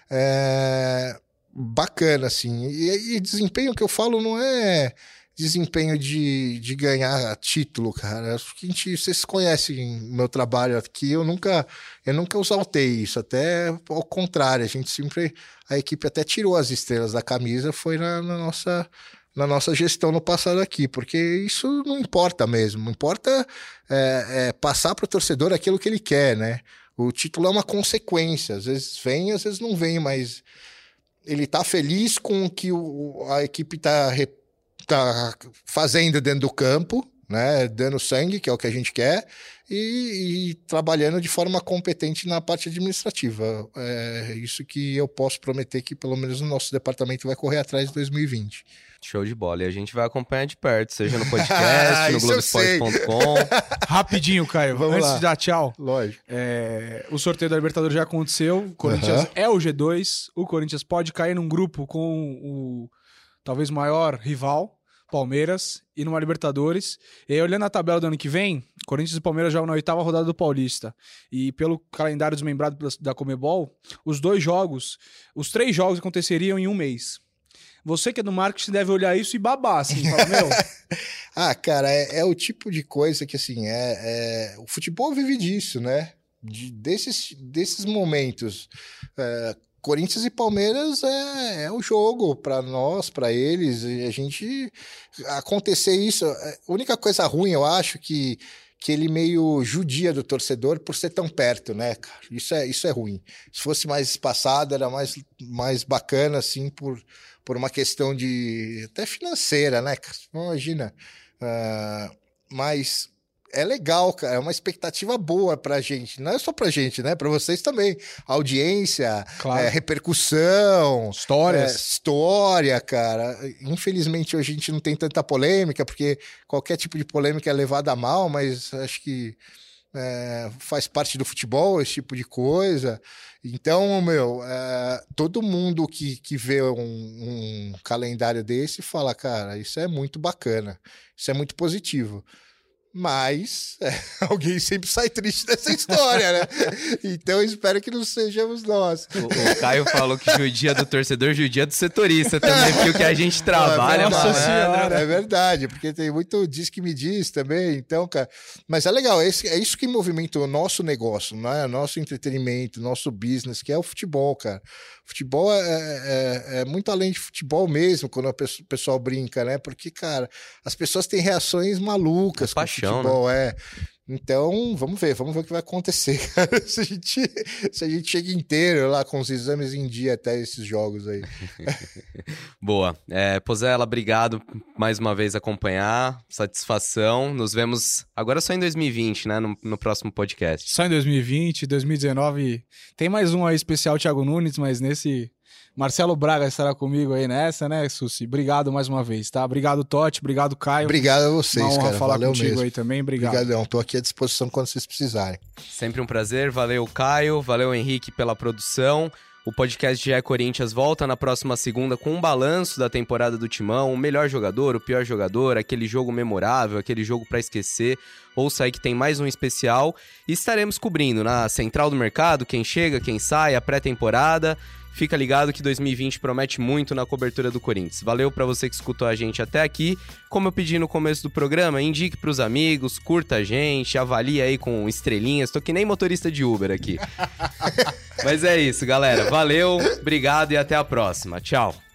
é, bacana, assim. E, e, desempenho que eu falo não é desempenho de, de ganhar título, cara. Acho que a gente, vocês conhecem meu trabalho aqui, eu nunca, eu nunca exaltei isso, até ao contrário, a gente sempre, a equipe até tirou as estrelas da camisa, foi na, na nossa na nossa gestão no passado aqui, porque isso não importa mesmo. Importa é, é, passar para o torcedor aquilo que ele quer, né? O título é uma consequência. Às vezes vem, às vezes não vem, mas ele está feliz com o que o, a equipe está tá fazendo dentro do campo, né? Dando sangue, que é o que a gente quer, e, e trabalhando de forma competente na parte administrativa. É isso que eu posso prometer que, pelo menos, o nosso departamento vai correr atrás de 2020. Show de bola. E a gente vai acompanhar de perto, seja no [LAUGHS] podcast, no Globoesporte.com. [LAUGHS] Rapidinho, Caio. Vamos Antes lá. de dar tchau. Lógico. É, o sorteio da Libertadores já aconteceu. O Corinthians é o G2. O Corinthians pode cair num grupo com o talvez maior rival, Palmeiras, e numa Libertadores. E aí, olhando a tabela do ano que vem, Corinthians e Palmeiras jogam na oitava rodada do Paulista. E pelo calendário desmembrado da Comebol, os dois jogos, os três jogos aconteceriam em um mês. Você que é do marketing deve olhar isso e babar, assim, fala, meu. [LAUGHS] ah, cara, é, é, o tipo de coisa que, assim, é, é, o futebol vive disso, né? De, desses, desses momentos. É, Corinthians e Palmeiras é, é o jogo para nós, para eles. E a gente acontecer isso. É, a única coisa ruim, eu acho, que que ele meio judia do torcedor por ser tão perto, né, cara? Isso é, isso é ruim. Se fosse mais espaçado, era mais, mais bacana, assim, por, por uma questão de. até financeira, né? Imagina. Uh, mas é legal, cara. É uma expectativa boa pra gente. Não é só pra gente, né? Pra vocês também. Audiência, claro. é, repercussão. Histórias. É, história, cara. Infelizmente hoje a gente não tem tanta polêmica, porque qualquer tipo de polêmica é levada a mal, mas acho que é, faz parte do futebol, esse tipo de coisa. Então, meu, é, todo mundo que, que vê um, um, calendário desse fala, cara, isso é muito bacana, isso é muito positivo. Mas é, [LAUGHS] alguém sempre sai triste dessa história, né? Então eu espero que não sejamos nós. O, o Caio falou que judia do torcedor, judia do setorista também, porque o que a gente trabalha, é verdade, malandro. É verdade, porque tem muito diz que me diz também, então, cara. Mas é legal, é, é isso que movimenta o nosso negócio, né? Nosso entretenimento, nosso business, que é o futebol, cara. Futebol é, é- é muito além de futebol mesmo, quando o pessoal brinca, né? Porque, cara, as pessoas têm reações malucas É paixão, futebol, é. Então, vamos ver, vamos ver o que vai acontecer, [LAUGHS] cara. Se a gente, se a gente chega inteiro lá com os exames em dia até esses jogos aí. [LAUGHS] Boa. É, Pozella, obrigado mais uma vez acompanhar. Satisfação. Nos vemos agora só em 2020, né? No, no próximo podcast. Só em 2020, 2019. Tem mais um aí especial, Thiago Nunes, mas nesse. Marcelo Braga estará comigo aí nessa, né, Susi? Obrigado mais uma vez, tá? Obrigado, Totti. Obrigado, Caio. Obrigado a vocês, Uma honra cara. falar Valeu contigo mesmo. aí também. Obrigado. Obrigadão, tô aqui à disposição quando vocês precisarem. Sempre um prazer. Valeu, Caio. Valeu, Henrique, pela produção. O podcast de É Corinthians volta na próxima segunda com um balanço da temporada do Timão, o melhor jogador, o pior jogador, aquele jogo memorável, aquele jogo pra esquecer. Ouça aí que tem mais um especial. E estaremos cobrindo na Central do Mercado, quem chega, quem sai, a pré-temporada. Fica ligado que 2020 promete muito na cobertura do Corinthians. Valeu pra você que escutou a gente até aqui. Como eu pedi no começo do programa, indique pros amigos, curta a gente, avalie aí com estrelinhas. Tô que nem motorista de Uber aqui. [LAUGHS] Mas é isso, galera. Valeu, obrigado e até a próxima. Tchau.